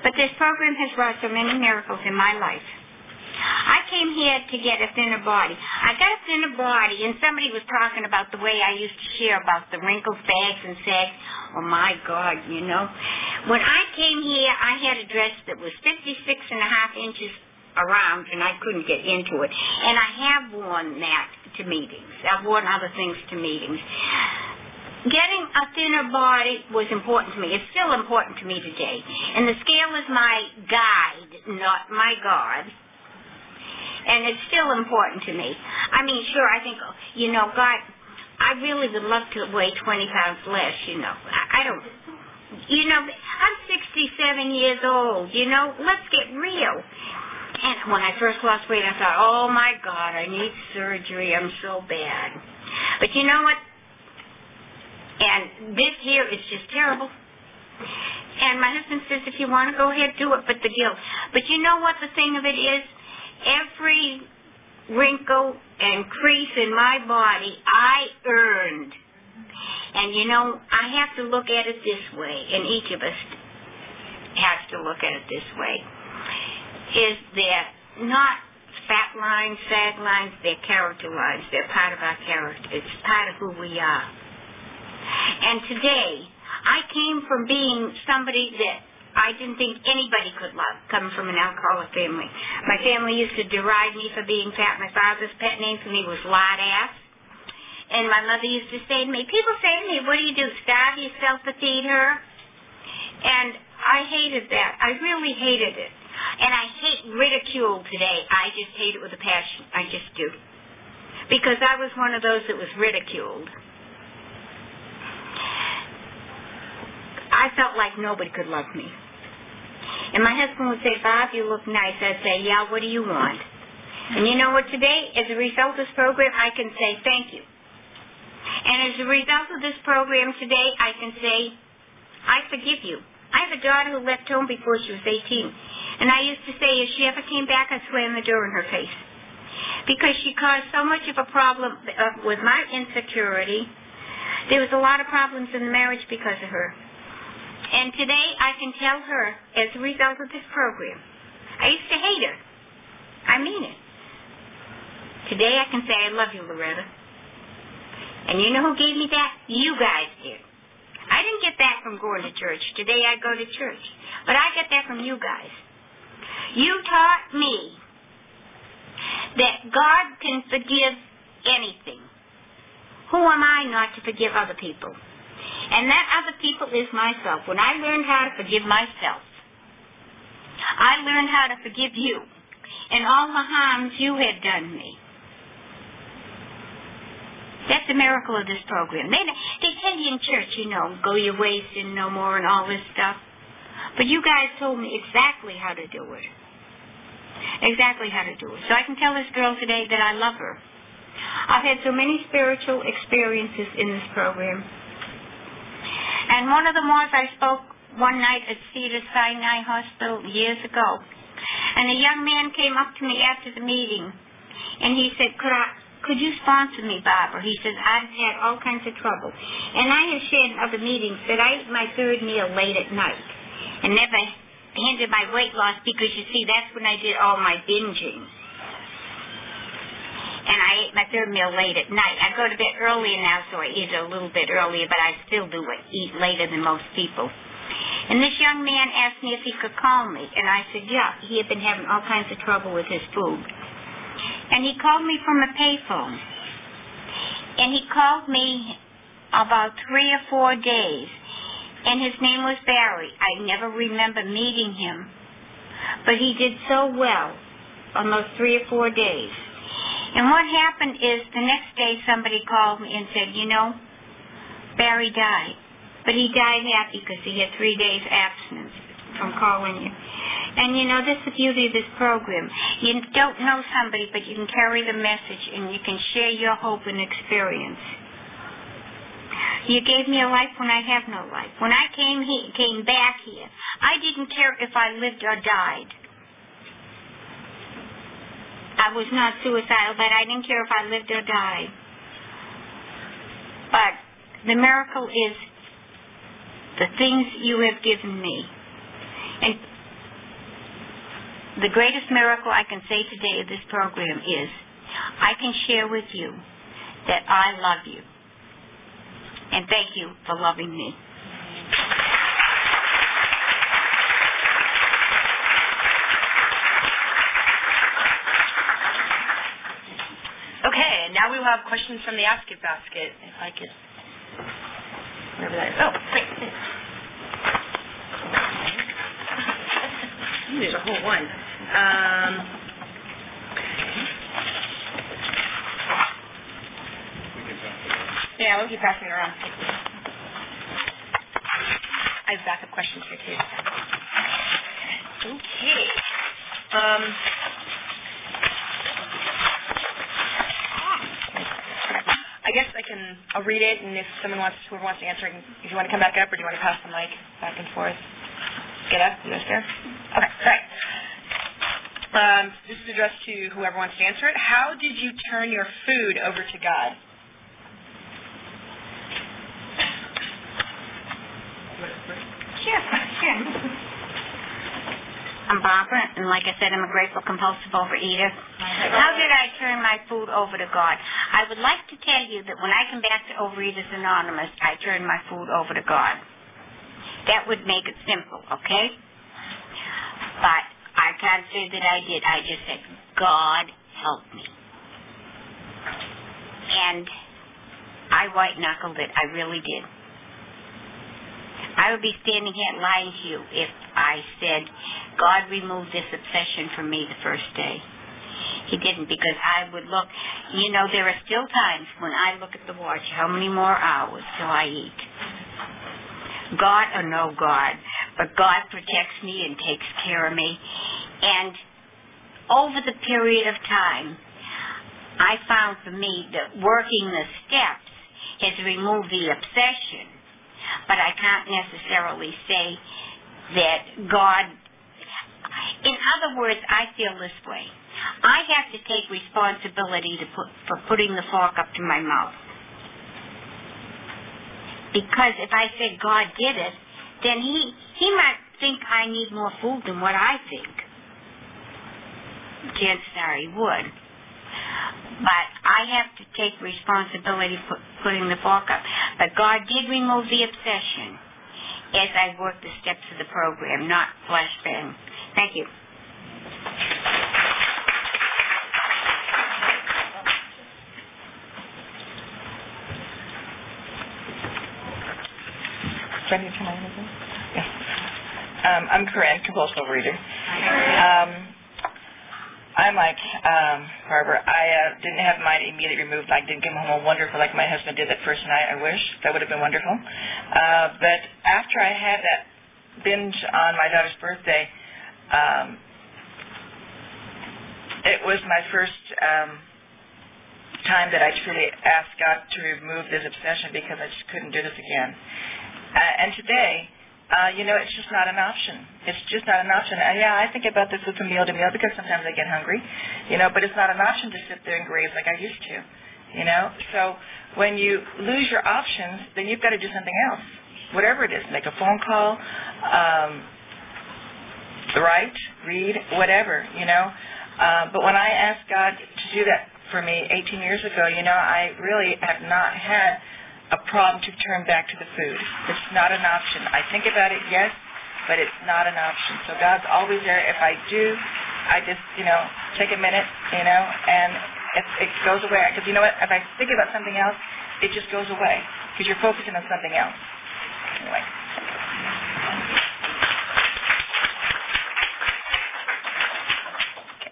But this program has brought so many miracles in my life. I came here to get a thinner body. I got a thinner body, and somebody was talking about the way I used to share about the wrinkles, bags, and sags. Oh my God, you know. When I came here, I had a dress that was 56 and a half inches around, and I couldn't get into it. And I have worn that to meetings. I've worn other things to meetings. Getting a thinner body was important to me. It's still important to me today. And the scale is my guide, not my God and it's still important to me. I mean, sure, I think, you know, God, I really would love to weigh 20 pounds less, you know. I, I don't, you know, I'm 67 years old, you know, let's get real. And when I first lost weight, I thought, oh my God, I need surgery. I'm so bad. But you know what? And this year is just terrible. And my husband says, if you want to go ahead, do it, but the guilt. But you know what the thing of it is? every wrinkle and crease in my body I earned. And you know, I have to look at it this way, and each of us has to look at it this way. Is that not fat lines, sag lines, they're character lines. They're part of our character. It's part of who we are. And today, I came from being somebody that I didn't think anybody could love coming from an alcoholic family. My family used to deride me for being fat. My father's pet name for me was lard ass. And my mother used to say to me, people say to me, what do you do, starve yourself to feed her? And I hated that. I really hated it. And I hate ridicule today. I just hate it with a passion. I just do. Because I was one of those that was ridiculed. I felt like nobody could love me. And my husband would say, Bob, you look nice. I'd say, yeah, what do you want? And you know what, today, as a result of this program, I can say thank you. And as a result of this program today, I can say, I forgive you. I have a daughter who left home before she was 18. And I used to say, if she ever came back, I'd slam the door in her face. Because she caused so much of a problem uh, with my insecurity. There was a lot of problems in the marriage because of her. And today I can tell her, as a result of this program, I used to hate her. I mean it. Today I can say, I love you, Loretta. And you know who gave me that? You guys did. I didn't get that from going to church. Today I go to church. But I get that from you guys. You taught me that God can forgive anything. Who am I not to forgive other people? And that other people is myself. When I learned how to forgive myself, I learned how to forgive you and all the harms you had done me. That's the miracle of this program. They, they tell you in church, you know, go your ways and no more and all this stuff. But you guys told me exactly how to do it. Exactly how to do it. So I can tell this girl today that I love her. I've had so many spiritual experiences in this program. And one of them was I spoke one night at Cedar Sinai Hospital years ago. And a young man came up to me after the meeting and he said, Could I could you sponsor me, Barbara? He says, I've had all kinds of trouble. And I have shared in other meetings that I ate my third meal late at night and never hindered my weight loss because you see, that's when I did all my binging and I ate my third meal late at night. I go to bed earlier now, so I eat a little bit earlier, but I still do eat later than most people. And this young man asked me if he could call me, and I said, yeah. He had been having all kinds of trouble with his food. And he called me from a payphone. And he called me about three or four days and his name was Barry. I never remember meeting him, but he did so well on those three or four days. And what happened is the next day somebody called me and said, you know, Barry died, but he died happy because he had three days abstinence from calling you. And you know, this is the beauty of this program. You don't know somebody, but you can carry the message and you can share your hope and experience. You gave me a life when I have no life. When I came he came back here, I didn't care if I lived or died. I was not suicidal, but I didn't care if I lived or died. But the miracle is the things you have given me. And the greatest miracle I can say today of this program is I can share with you that I love you. And thank you for loving me. Okay, now we will have questions from the Ask It basket. If I could, wherever that is. Oh, great. There's a whole one. Um, yeah, we'll keep passing it around. I have backup questions here too. Okay. Um, I guess I can, I'll read it, and if someone wants, whoever wants to answer, if you want to come back up, or do you want to pass the mic back and forth? Get up, there? Okay, sorry. Um, this is addressed to whoever wants to answer it. How did you turn your food over to God? Sure, sure. I'm Barbara, and like I said, I'm a grateful compulsive overeater. How did I turn my food over to God? I would like to tell you that when I come back to Overeaters Anonymous, I turned my food over to God. That would make it simple, okay? But I can't say that I did. I just said, God help me. And I white knuckled it. I really did. I would be standing here lying to you if I said, God removed this obsession from me the first day. He didn't because I would look, you know, there are still times when I look at the watch, how many more hours till I eat? God or no God, but God protects me and takes care of me. And over the period of time, I found for me that working the steps has removed the obsession but I can't necessarily say that God. In other words, I feel this way. I have to take responsibility to put, for putting the fork up to my mouth. Because if I say God did it, then he he might think I need more food than what I think. Chances are he would. But I have to take responsibility for putting the fork up. But God did remove the obsession as I worked the steps of the program, not flesh bang. Thank you. Need to turn in? Yes. Um, I'm Corinne, compulsive overeater. Um, I'm like um, Barbara. I uh, didn't have mine immediately removed. I didn't come home a wonderful like my husband did that first night. I wish that would have been wonderful. Uh, but after I had that binge on my daughter's birthday, um, it was my first um, time that I truly asked God to remove this obsession because I just couldn't do this again. Uh, and today, uh, you know, it's just not an option. It's just not an option. And yeah, I think about this with from meal to meal because sometimes I get hungry, you know, but it's not an option to sit there and graze like I used to, you know. So when you lose your options, then you've got to do something else, whatever it is. Make a phone call, um, write, read, whatever, you know. Uh, but when I asked God to do that for me 18 years ago, you know, I really have not had a problem to turn back to the food. It's not an option. I think about it, yes, but it's not an option. So God's always there. If I do, I just, you know, take a minute, you know, and it goes away, because you know what, if I think about something else, it just goes away because you're focusing on something else. Anyway.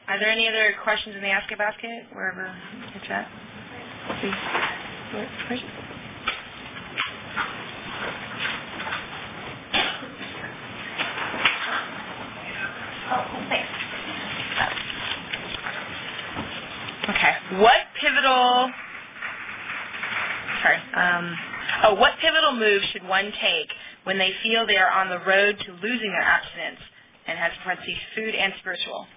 Are there any other questions in the Ask It Basket, wherever it's at? See. Okay. What pivotal sorry. Um, oh, what pivotal move should one take when they feel they are on the road to losing their abstinence and has parentheses food and spiritual? <laughs>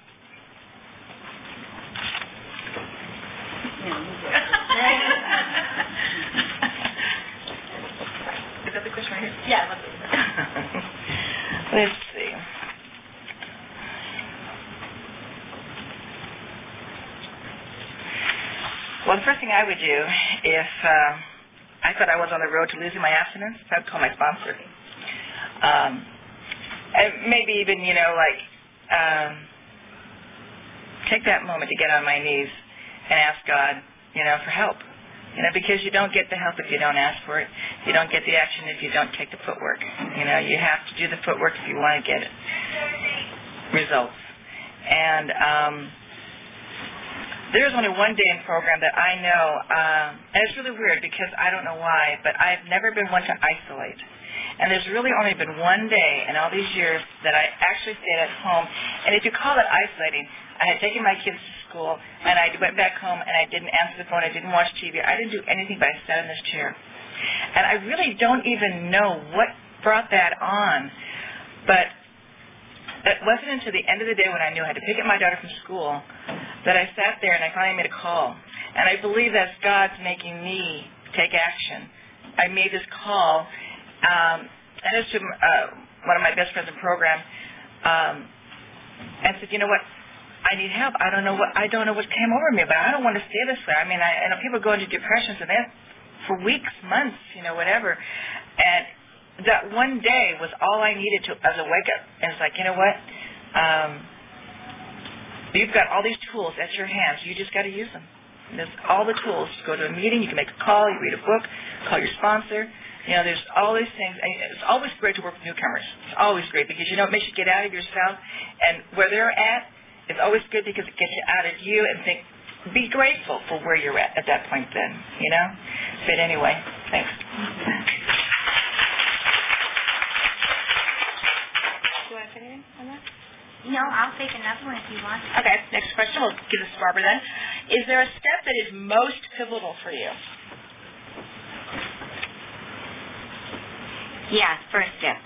Is that the question right here? Yeah. Let's <laughs> see. Well, the first thing I would do if uh, I thought I was on the road to losing my abstinence, I would call my sponsor. Um, and maybe even, you know, like, um, take that moment to get on my knees and ask God, you know, for help. You know, because you don't get the help if you don't ask for it. You don't get the action if you don't take the footwork. You know, you have to do the footwork if you want to get it. results. And um, there's only one day in program that I know, um, and it's really weird because I don't know why, but I've never been one to isolate. And there's really only been one day in all these years that I actually stayed at home. And if you call it isolating, I had taken my kids to school, and I went back home, and I didn't answer the phone, I didn't watch TV, I didn't do anything but I sat in this chair. And I really don't even know what brought that on, but it wasn't until the end of the day when I knew I had to pick up my daughter from school that I sat there and I finally made a call. And I believe that's God's making me take action. I made this call, um, and it's to uh, one of my best friends in program, um, and said, you know what, I need help. I don't know what I don't know what came over me, but I don't want to stay this way. I mean, I, I know people go into depressions and that for weeks, months, you know, whatever. And that one day was all I needed to as a wake up. And it's like, you know what? Um, you've got all these tools at your hands. You just got to use them. And there's all the tools. You go to a meeting, you can make a call, you read a book, call your sponsor. You know, there's all these things. And it's always great to work with newcomers. It's always great because you know it makes you get out of yourself and where they're at it's always good because it gets you out of you and think, be grateful for where you're at at that point then, you know? But anyway, thanks. Do you want to say anything on that? No, I'll take another one if you want. Okay, next question. We'll give this to Barbara then. Is there a step that is most pivotal for you? Yeah, first step.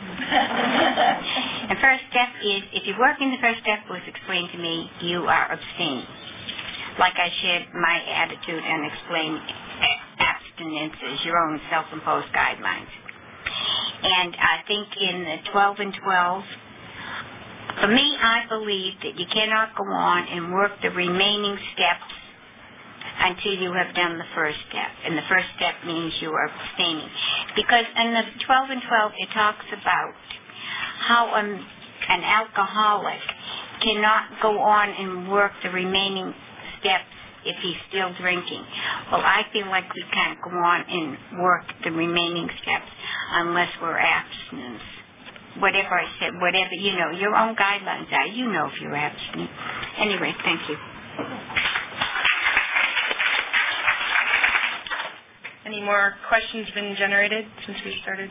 <laughs> the first step is, if you work in the first step was explained to me, you are abstaining. Like I shared my attitude and explained abstinence as your own self-imposed guidelines. And I think in the 12 and 12, for me, I believe that you cannot go on and work the remaining steps until you have done the first step. And the first step means you are abstaining. Because in the 12 and 12, it talks about how an, an alcoholic cannot go on and work the remaining steps if he's still drinking. Well, I feel like we can't go on and work the remaining steps unless we're abstinent. Whatever I said, whatever, you know, your own guidelines are. You know if you're abstinent. Anyway, thank you. Any more questions been generated since we started?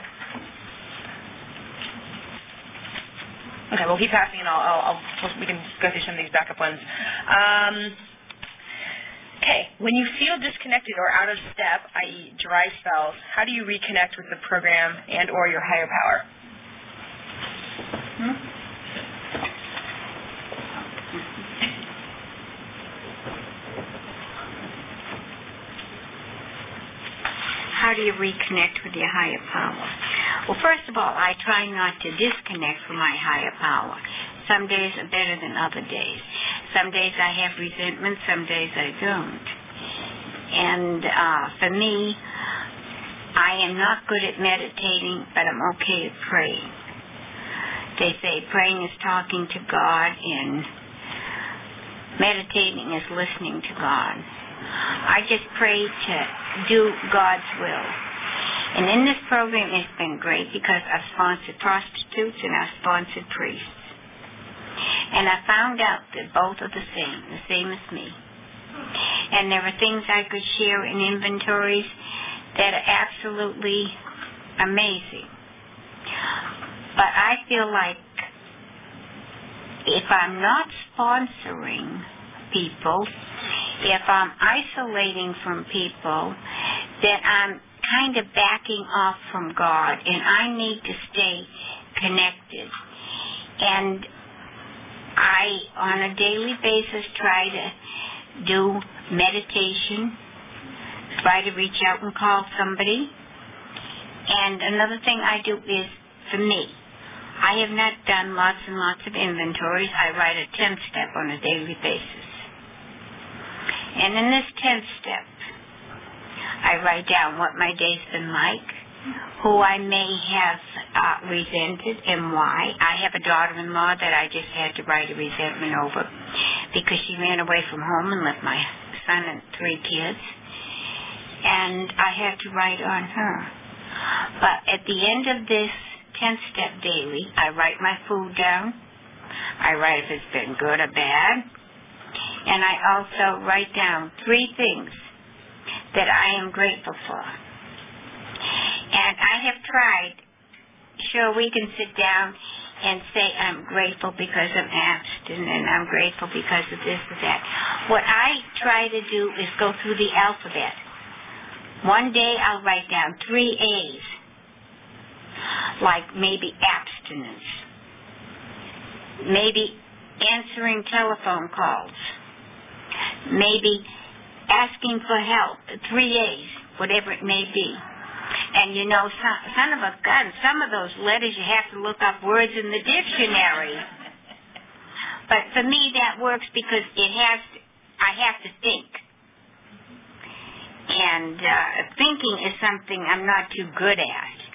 Okay, we'll keep passing, and I'll, I'll, I'll we can go through some of these backup ones. Um, okay, when you feel disconnected or out of step, i.e., dry spells, how do you reconnect with the program and or your higher power? How do you reconnect with your higher power? Well, first of all, I try not to disconnect from my higher power. Some days are better than other days. Some days I have resentment, some days I don't. And uh, for me, I am not good at meditating, but I'm okay at praying. They say praying is talking to God and meditating is listening to God. I just pray to do God's will. And in this program, it's been great because I've sponsored prostitutes and I've sponsored priests. And I found out that both are the same, the same as me. And there are things I could share in inventories that are absolutely amazing. But I feel like if I'm not sponsoring people, if I'm isolating from people, then I'm kind of backing off from God and I need to stay connected. And I, on a daily basis, try to do meditation, try to reach out and call somebody. And another thing I do is for me. I have not done lots and lots of inventories. I write a 10 step on a daily basis. And in this 10 step, I write down what my day's been like, who I may have uh, resented and why. I have a daughter-in-law that I just had to write a resentment over because she ran away from home and left my son and three kids. And I had to write on her. But at the end of this 10 step daily, I write my food down. I write if it's been good or bad. And I also write down three things that I am grateful for. And I have tried, sure, we can sit down and say, I'm grateful because I'm abstinent, and I'm grateful because of this or that. What I try to do is go through the alphabet. One day I'll write down three A's, like maybe abstinence, maybe answering telephone calls, maybe asking for help, three A's, whatever it may be. And you know, son, of a gun, some of those letters you have to look up words in the dictionary. But for me, that works because it has, to, I have to think. And uh, thinking is something I'm not too good at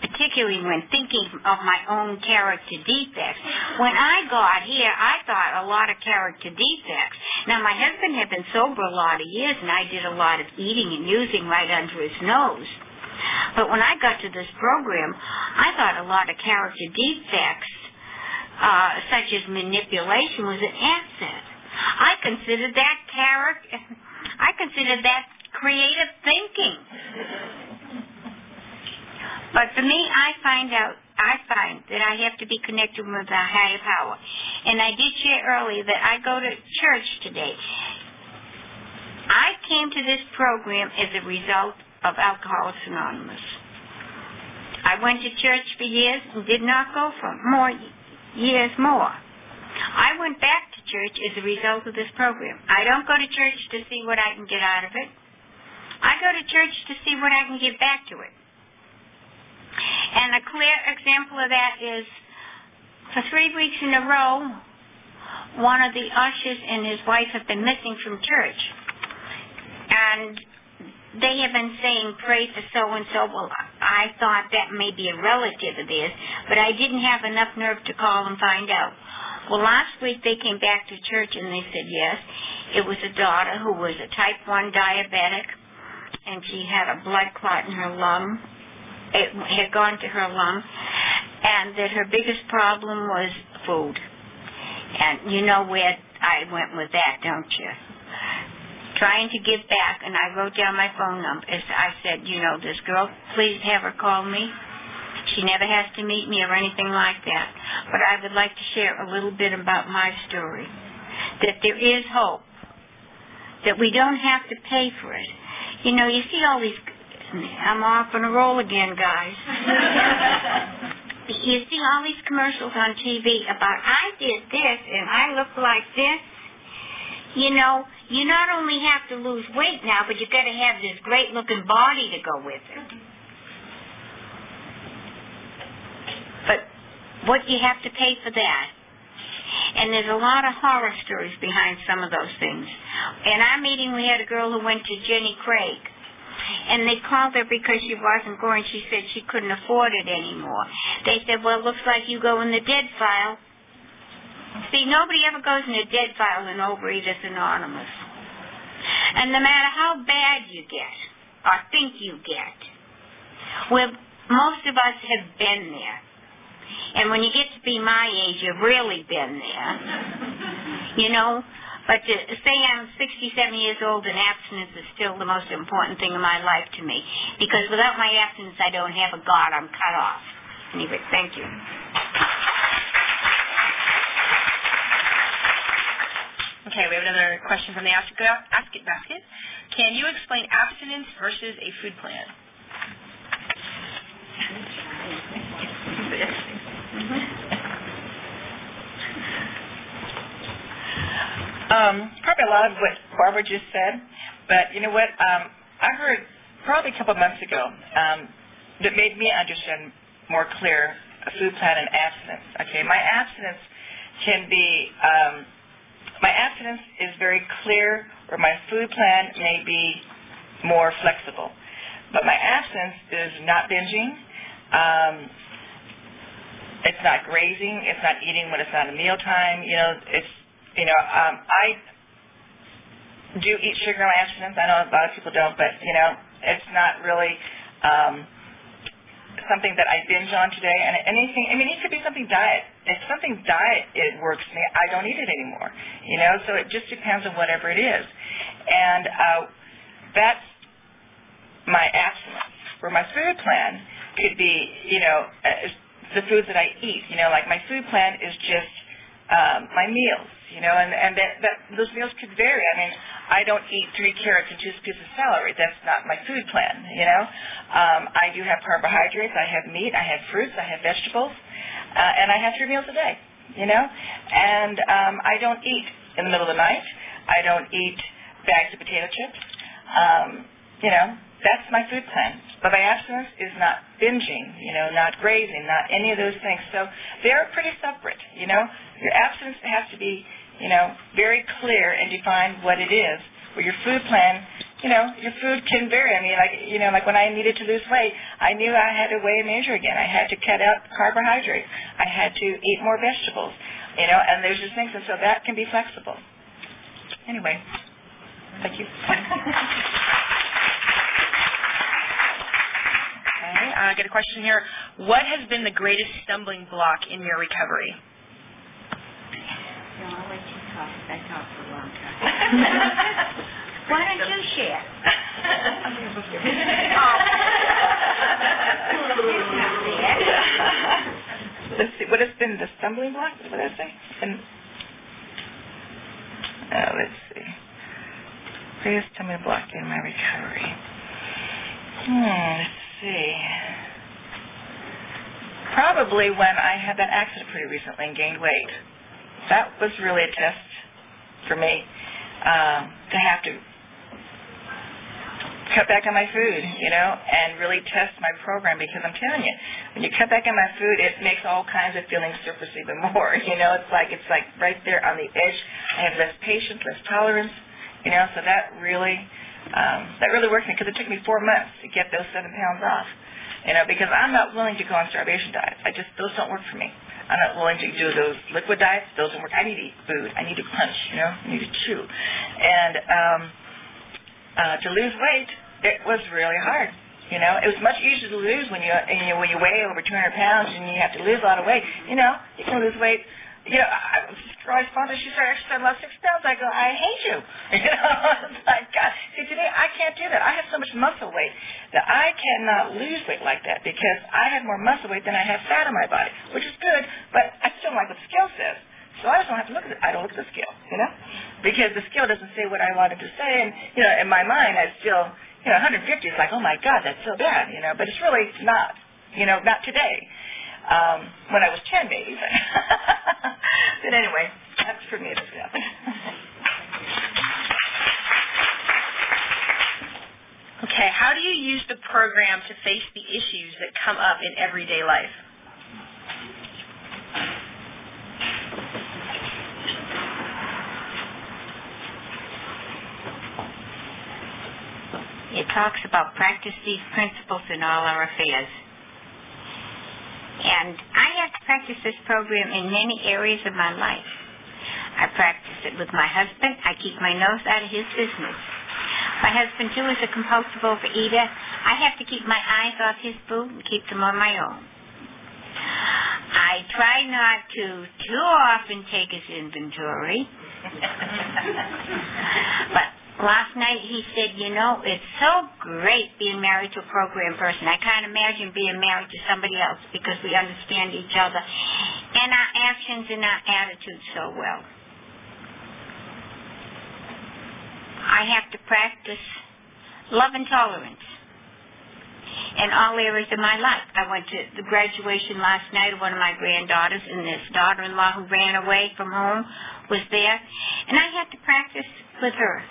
particularly when thinking of my own character defects. When I got here, I thought a lot of character defects. Now, my husband had been sober a lot of years, and I did a lot of eating and using right under his nose. But when I got to this program, I thought a lot of character defects, uh, such as manipulation, was an asset. I considered that character, <laughs> I considered that creative thinking. But for me, I find out, I find that I have to be connected with a higher power. And I did share earlier that I go to church today. I came to this program as a result of Alcoholics Anonymous. I went to church for years and did not go for more years more. I went back to church as a result of this program. I don't go to church to see what I can get out of it. I go to church to see what I can give back to it. And a clear example of that is for three weeks in a row, one of the ushers and his wife have been missing from church. And they have been saying, pray for so and so. Well, I thought that may be a relative of theirs, but I didn't have enough nerve to call and find out. Well, last week they came back to church and they said yes. It was a daughter who was a type 1 diabetic and she had a blood clot in her lung it had gone to her lung, and that her biggest problem was food. And you know where I went with that, don't you? Trying to give back, and I wrote down my phone number. As I said, you know, this girl, please have her call me. She never has to meet me or anything like that. But I would like to share a little bit about my story. That there is hope. That we don't have to pay for it. You know, you see all these I'm off on a roll again, guys. <laughs> you see all these commercials on TV about I did this and I look like this. You know, you not only have to lose weight now, but you've got to have this great looking body to go with it. But what you have to pay for that? And there's a lot of horror stories behind some of those things. In our meeting, we had a girl who went to Jenny Craig and they called her because she wasn't going. She said she couldn't afford it anymore. They said, well, it looks like you go in the dead file. See, nobody ever goes in the dead file in Overeaters Anonymous. And no matter how bad you get, or think you get, where most of us have been there, And when you get to be my age, you've really been there. You know? But to say I'm 67 years old and abstinence is still the most important thing in my life to me. Because without my abstinence, I don't have a God. I'm cut off. Anyway, thank you. Okay, we have another question from the Ask It, basket. Can you explain abstinence versus a food plan? Mm-hmm. Um, probably a lot of what Barbara just said, but you know what? Um, I heard probably a couple months ago um, that made me understand more clear a food plan and abstinence. Okay, my abstinence can be um, my abstinence is very clear, or my food plan may be more flexible. But my abstinence is not binging. Um, it's not grazing. It's not eating when it's not a mealtime. You know, it's you know, um, I do eat sugar abstinence. I know a lot of people don't, but you know, it's not really um, something that I binge on today. And anything, I mean, it could be something diet. If something diet it works for me, I don't eat it anymore. You know, so it just depends on whatever it is, and uh, that's my abstinence. Where my food plan could be, you know, uh, the foods that I eat. You know, like my food plan is just um, my meals you know, and and that, that those meals could vary. I mean, I don't eat three carrots and two scoops of celery. That's not my food plan. You know, um, I do have carbohydrates. I have meat. I have fruits. I have vegetables, uh, and I have three meals a day. You know, and um, I don't eat in the middle of the night. I don't eat bags of potato chips. Um, you know, that's my food plan. But my abstinence is not binging, you know, not grazing, not any of those things. So they're pretty separate, you know. Your abstinence has to be you know, very clear and define what it is. Where your food plan, you know, your food can vary. I mean, like, you know, like when I needed to lose weight, I knew I had to weigh and measure again. I had to cut out carbohydrates. I had to eat more vegetables, you know, and there's just things, and so that can be flexible. Anyway, thank you. <laughs> I get a question here. What has been the greatest stumbling block in your recovery? No, I'll let you talk. I talked for a long time. <laughs> Why don't you share? Let's see. What has been the stumbling block? What did I say? And, uh, let's see. Greatest stumbling block in my recovery. Hmm. See. Probably when I had that accident pretty recently and gained weight that was really a test for me um, to have to cut back on my food, you know, and really test my program because I'm telling you, when you cut back on my food, it makes all kinds of feelings surface even more. <laughs> You know, it's like it's like right there on the edge. I have less patience, less tolerance, you know, so that really um, that really worked me because it took me four months to get those seven pounds off. You know, because I'm not willing to go on starvation diets. I just those don't work for me. I'm not willing to do those liquid diets. Those don't work. I need to eat food. I need to crunch, you know, I need to chew. And um, uh, to lose weight, it was really hard. You know, it was much easier to lose when you, you know, when you weigh over 200 pounds and you have to lose a lot of weight. You know, you can lose weight you know, I, my sponsor, she started exercising about six pounds. I go, I hate you. <laughs> You know, <laughs> it's like, God. See, today I can't do that. I have so much muscle weight that I cannot lose weight like that because I have more muscle weight than I have fat on my body, which is good, but I still don't like what the scale says. So I just don't have to look at it. I don't look at the scale, you know, because the scale doesn't say what I wanted to say, and you know, in my mind, I still, you know, 150 is like, oh my God, that's so bad, you know, but it's really not, you know, not today. Um, when I was 10, maybe. But, <laughs> but anyway, that's for me to do. <laughs> okay, how do you use the program to face the issues that come up in everyday life? It talks about practice these principles in all our affairs. And I have to practice this program in many areas of my life. I practice it with my husband. I keep my nose out of his business. My husband, too, is a compulsive overeater. I have to keep my eyes off his food and keep them on my own. I try not to too often take his inventory. <laughs> but last night he said, you know, it's so great being married to a program person. I can't imagine being married to somebody else because we understand each other and our actions and our attitudes so well. I have to practice love and tolerance in all areas of my life. I went to the graduation last night of one of my granddaughters, and this daughter-in-law who ran away from home was there, and I had to practice with her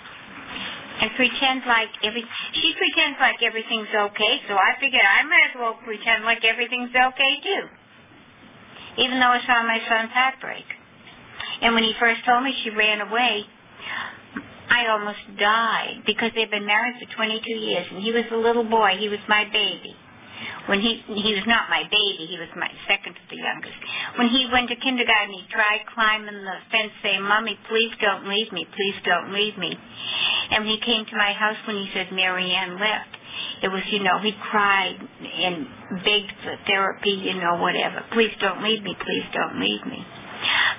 and pretend like every she pretends like everything's okay, so I figured I might as well pretend like everything's okay too. Even though I saw my son's heartbreak. And when he first told me she ran away, I almost died because they've been married for 22 years, and he was a little boy. He was my baby. When he he was not my baby, he was my second to the youngest. When he went to kindergarten, he tried climbing the fence, saying, "Mommy, please don't leave me. Please don't leave me." And when he came to my house, when he said Marianne left, it was you know he cried and begged for therapy, you know whatever. Please don't leave me. Please don't leave me.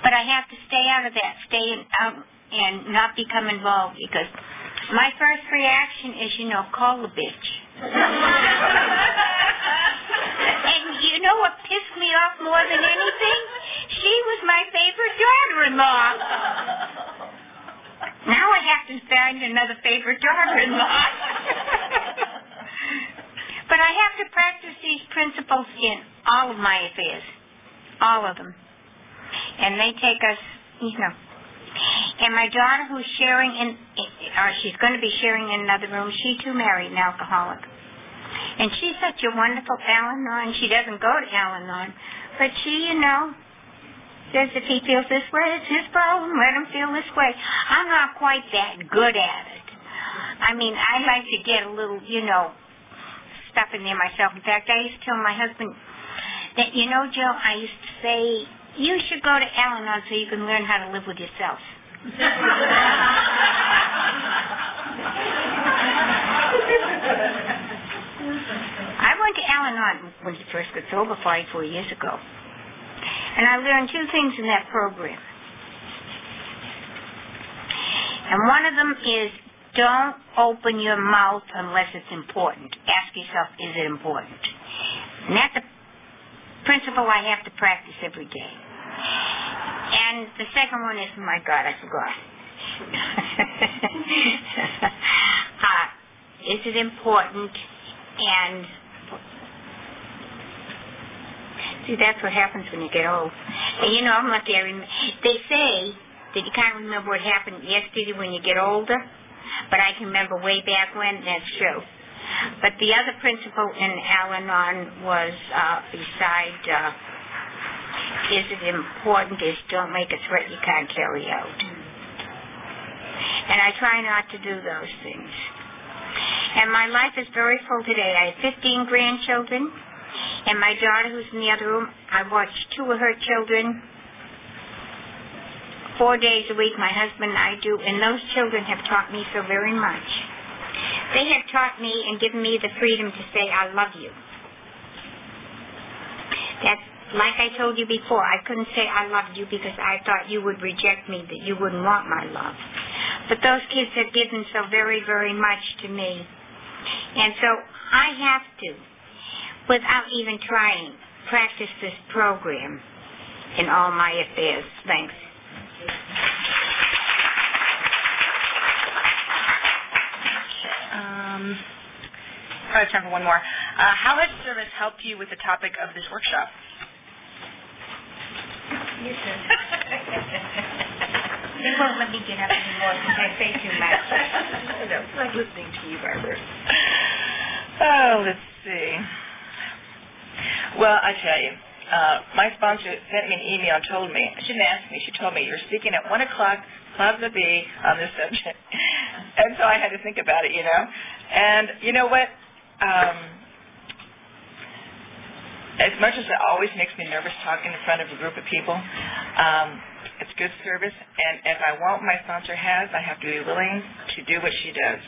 But I have to stay out of that, stay out and not become involved because my first reaction is, you know, call the bitch. And you know what pissed me off more than anything? She was my favorite daughter-in-law. Now I have to find another favorite daughter-in-law. but I have to practice these principles in all of my affairs. All of them. And they take us, you know, and my daughter, who's sharing in, eh, eh, or she's going to be sharing in another room, she too married an alcoholic. And she's such a wonderful Al-Anon. She doesn't go to Al-Anon, but she, you know, says if he feels this way, it's his problem. Let him feel this way. I'm not quite that good at it. I mean, I like to get a little, you know, stuff in there myself. In fact, I used to tell my husband that, you know, Joe, I used to say, you should go to Al-Anon so you can learn how to live with yourself. <laughs> <laughs> I went to Al-Anon when he first got sober 44 years ago. And I learned two things in that program. And one of them is don't open your mouth unless it's important. Ask yourself, is it important? And that's a principle I have to practice every day. And the second one is, my God, I forgot. <laughs> uh, is it important? And see, that's what happens when you get old. And you know, I'm lucky. I rem- they say that you can't remember what happened yesterday when you get older, but I can remember way back when. That's true. But the other principle in Al-Anon was, uh, beside uh, is it important is don't make a threat you can't carry out. And I try not to do those things. And my life is very full today. I have 15 grandchildren, and my daughter who's in the other room, I watch two of her children four days a week, my husband and I do, and those children have taught me so very much. They have taught me and given me the freedom to say, I love you. That's like I told you before, I couldn't say I loved you because I thought you would reject me, that you wouldn't want my love. But those kids have given so very, very much to me. And so I have to, without even trying, practice this program in all my affairs. Thanks. Um, I have time for one more. Uh, how has service helped you with the topic of this workshop? They won't let me get up anymore because I say too much. It's like listening to you, Barbara. Oh, let's see. Well, I tell you, uh, my sponsor sent me an email and told me, she didn't ask me, she told me, you're speaking at 1 o'clock, Plaza B, on this subject. <laughs> and so I had to think about it, you know. And you know what? Um, as much as it always makes me nervous talking in front of a group of people, um, It's good service, and if I want my sponsor has, I have to be willing to do what she does.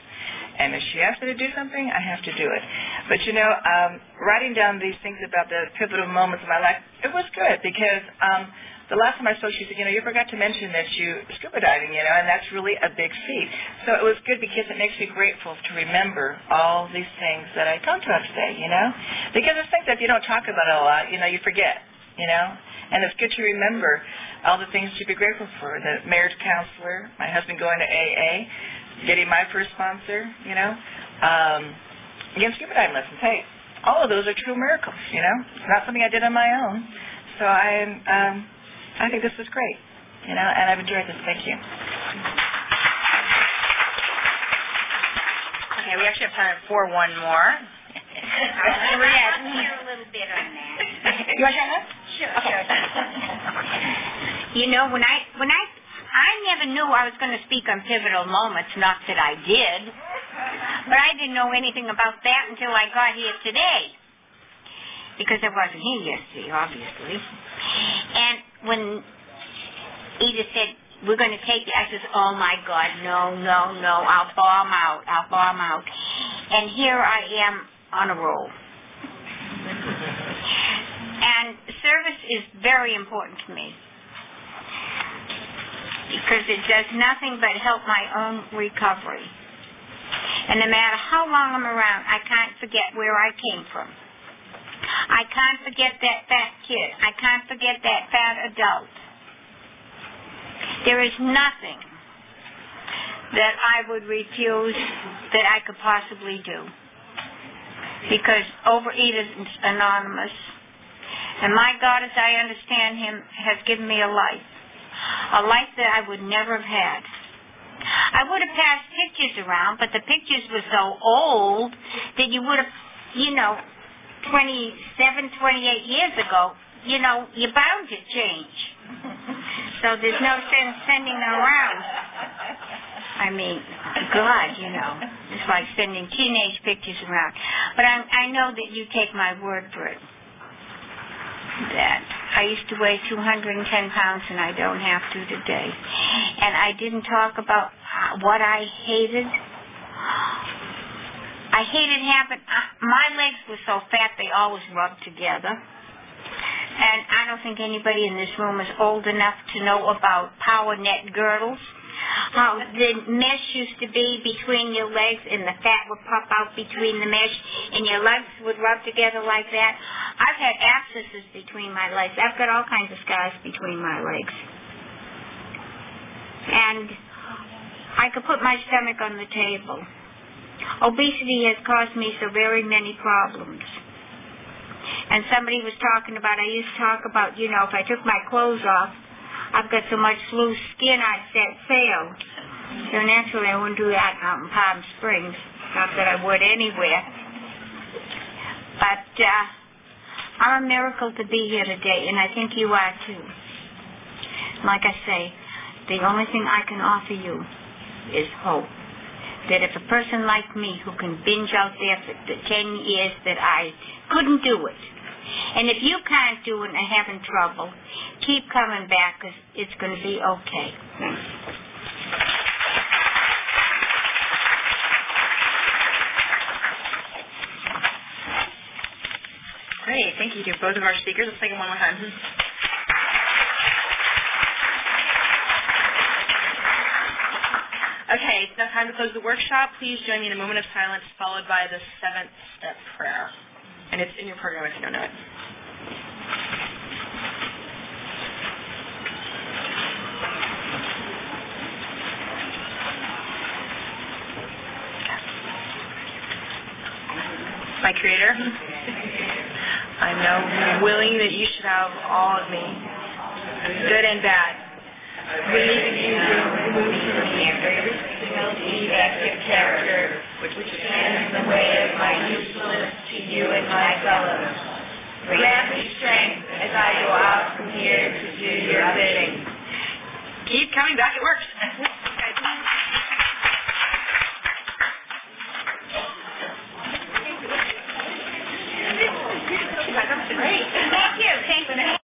And if she asks me to do something, I have to do it. But you know, um, writing down these things about the pivotal moments of my life, it was good because um, the last time I spoke, she said, you know, you forgot to mention that you scuba diving, you know, and that's really a big feat. So it was good because it makes me grateful to remember all these things that I talked about today, you know, because it's things that if you don't talk about it a lot, you know, you forget, you know, and it's good to remember all the things to be grateful for. The marriage counselor, my husband going to AA, getting my first sponsor, you know, um, again, scuba diving lessons. Hey, all of those are true miracles, you know. It's not something I did on my own. So I, um, I think this is great, you know, and I've enjoyed this. Thank you. Okay, we actually have time for one more. <laughs> I'll hear a little bit on that. You want to share that? Sure, sure. You know, when I when I I never knew I was going to speak on pivotal moments. Not that I did, but I didn't know anything about that until I got here today, because I wasn't here yesterday, obviously. And when Edith said we're going to take it, I said, "Oh my God, no, no, no! I'll bomb out. I'll bomb out." And here I am on a roll. <laughs> And service is very important to me because it does nothing but help my own recovery. And no matter how long I'm around, I can't forget where I came from. I can't forget that fat kid. I can't forget that fat adult. There is nothing that I would refuse that I could possibly do. Because Overeaters is Anonymous and my God, as I understand him, has given me a life. A life that I would never have had. I would have passed pictures around, but the pictures were so old that you would have, you know, 27, 28 years ago, you know, you're bound to change. So there's no sense sending them around. I mean, God, you know, it's like sending teenage pictures around. But I, I know that you take my word for it that I used to weigh 210 pounds and I don't have to today. And I didn't talk about uh, what I hated. I hated having, my legs were so fat they always rubbed together. And I don't think anybody in this room is old enough to know about power net girdles how the mesh used to be between your legs and the fat would pop out between the mesh and your legs would rub together like that. I've had abscesses between my legs. I've got all kinds of scars between my legs. And I could put my stomach on the table. Obesity has caused me so very many problems. And somebody was talking about, I used to talk about, you know, if I took my clothes off, I've got so much loose skin I'd set sail. So naturally I wouldn't do that out in Palm Springs. Not that I would anywhere. But uh, I'm a miracle to be here today, and I think you are too. Like I say, the only thing I can offer you is hope. That if a person like me who can binge out there for the 10 years that I couldn't do it, and if you can't do it and are having trouble, keep coming back because it's going to be okay. Great. Thank you to both of our speakers. Let's take it one more time. Okay, it's now time to close the workshop. Please join me in a moment of silence followed by the seventh step prayer. And it's in your program if you don't know it. My Creator, I know willing that you should have all of me, good and bad. Believe in you removes from me every single defective character which stands in the way of my usefulness to you and my fellows. Grant me strength as I go out from here to do your bidding. Keep coming back, it works. Great.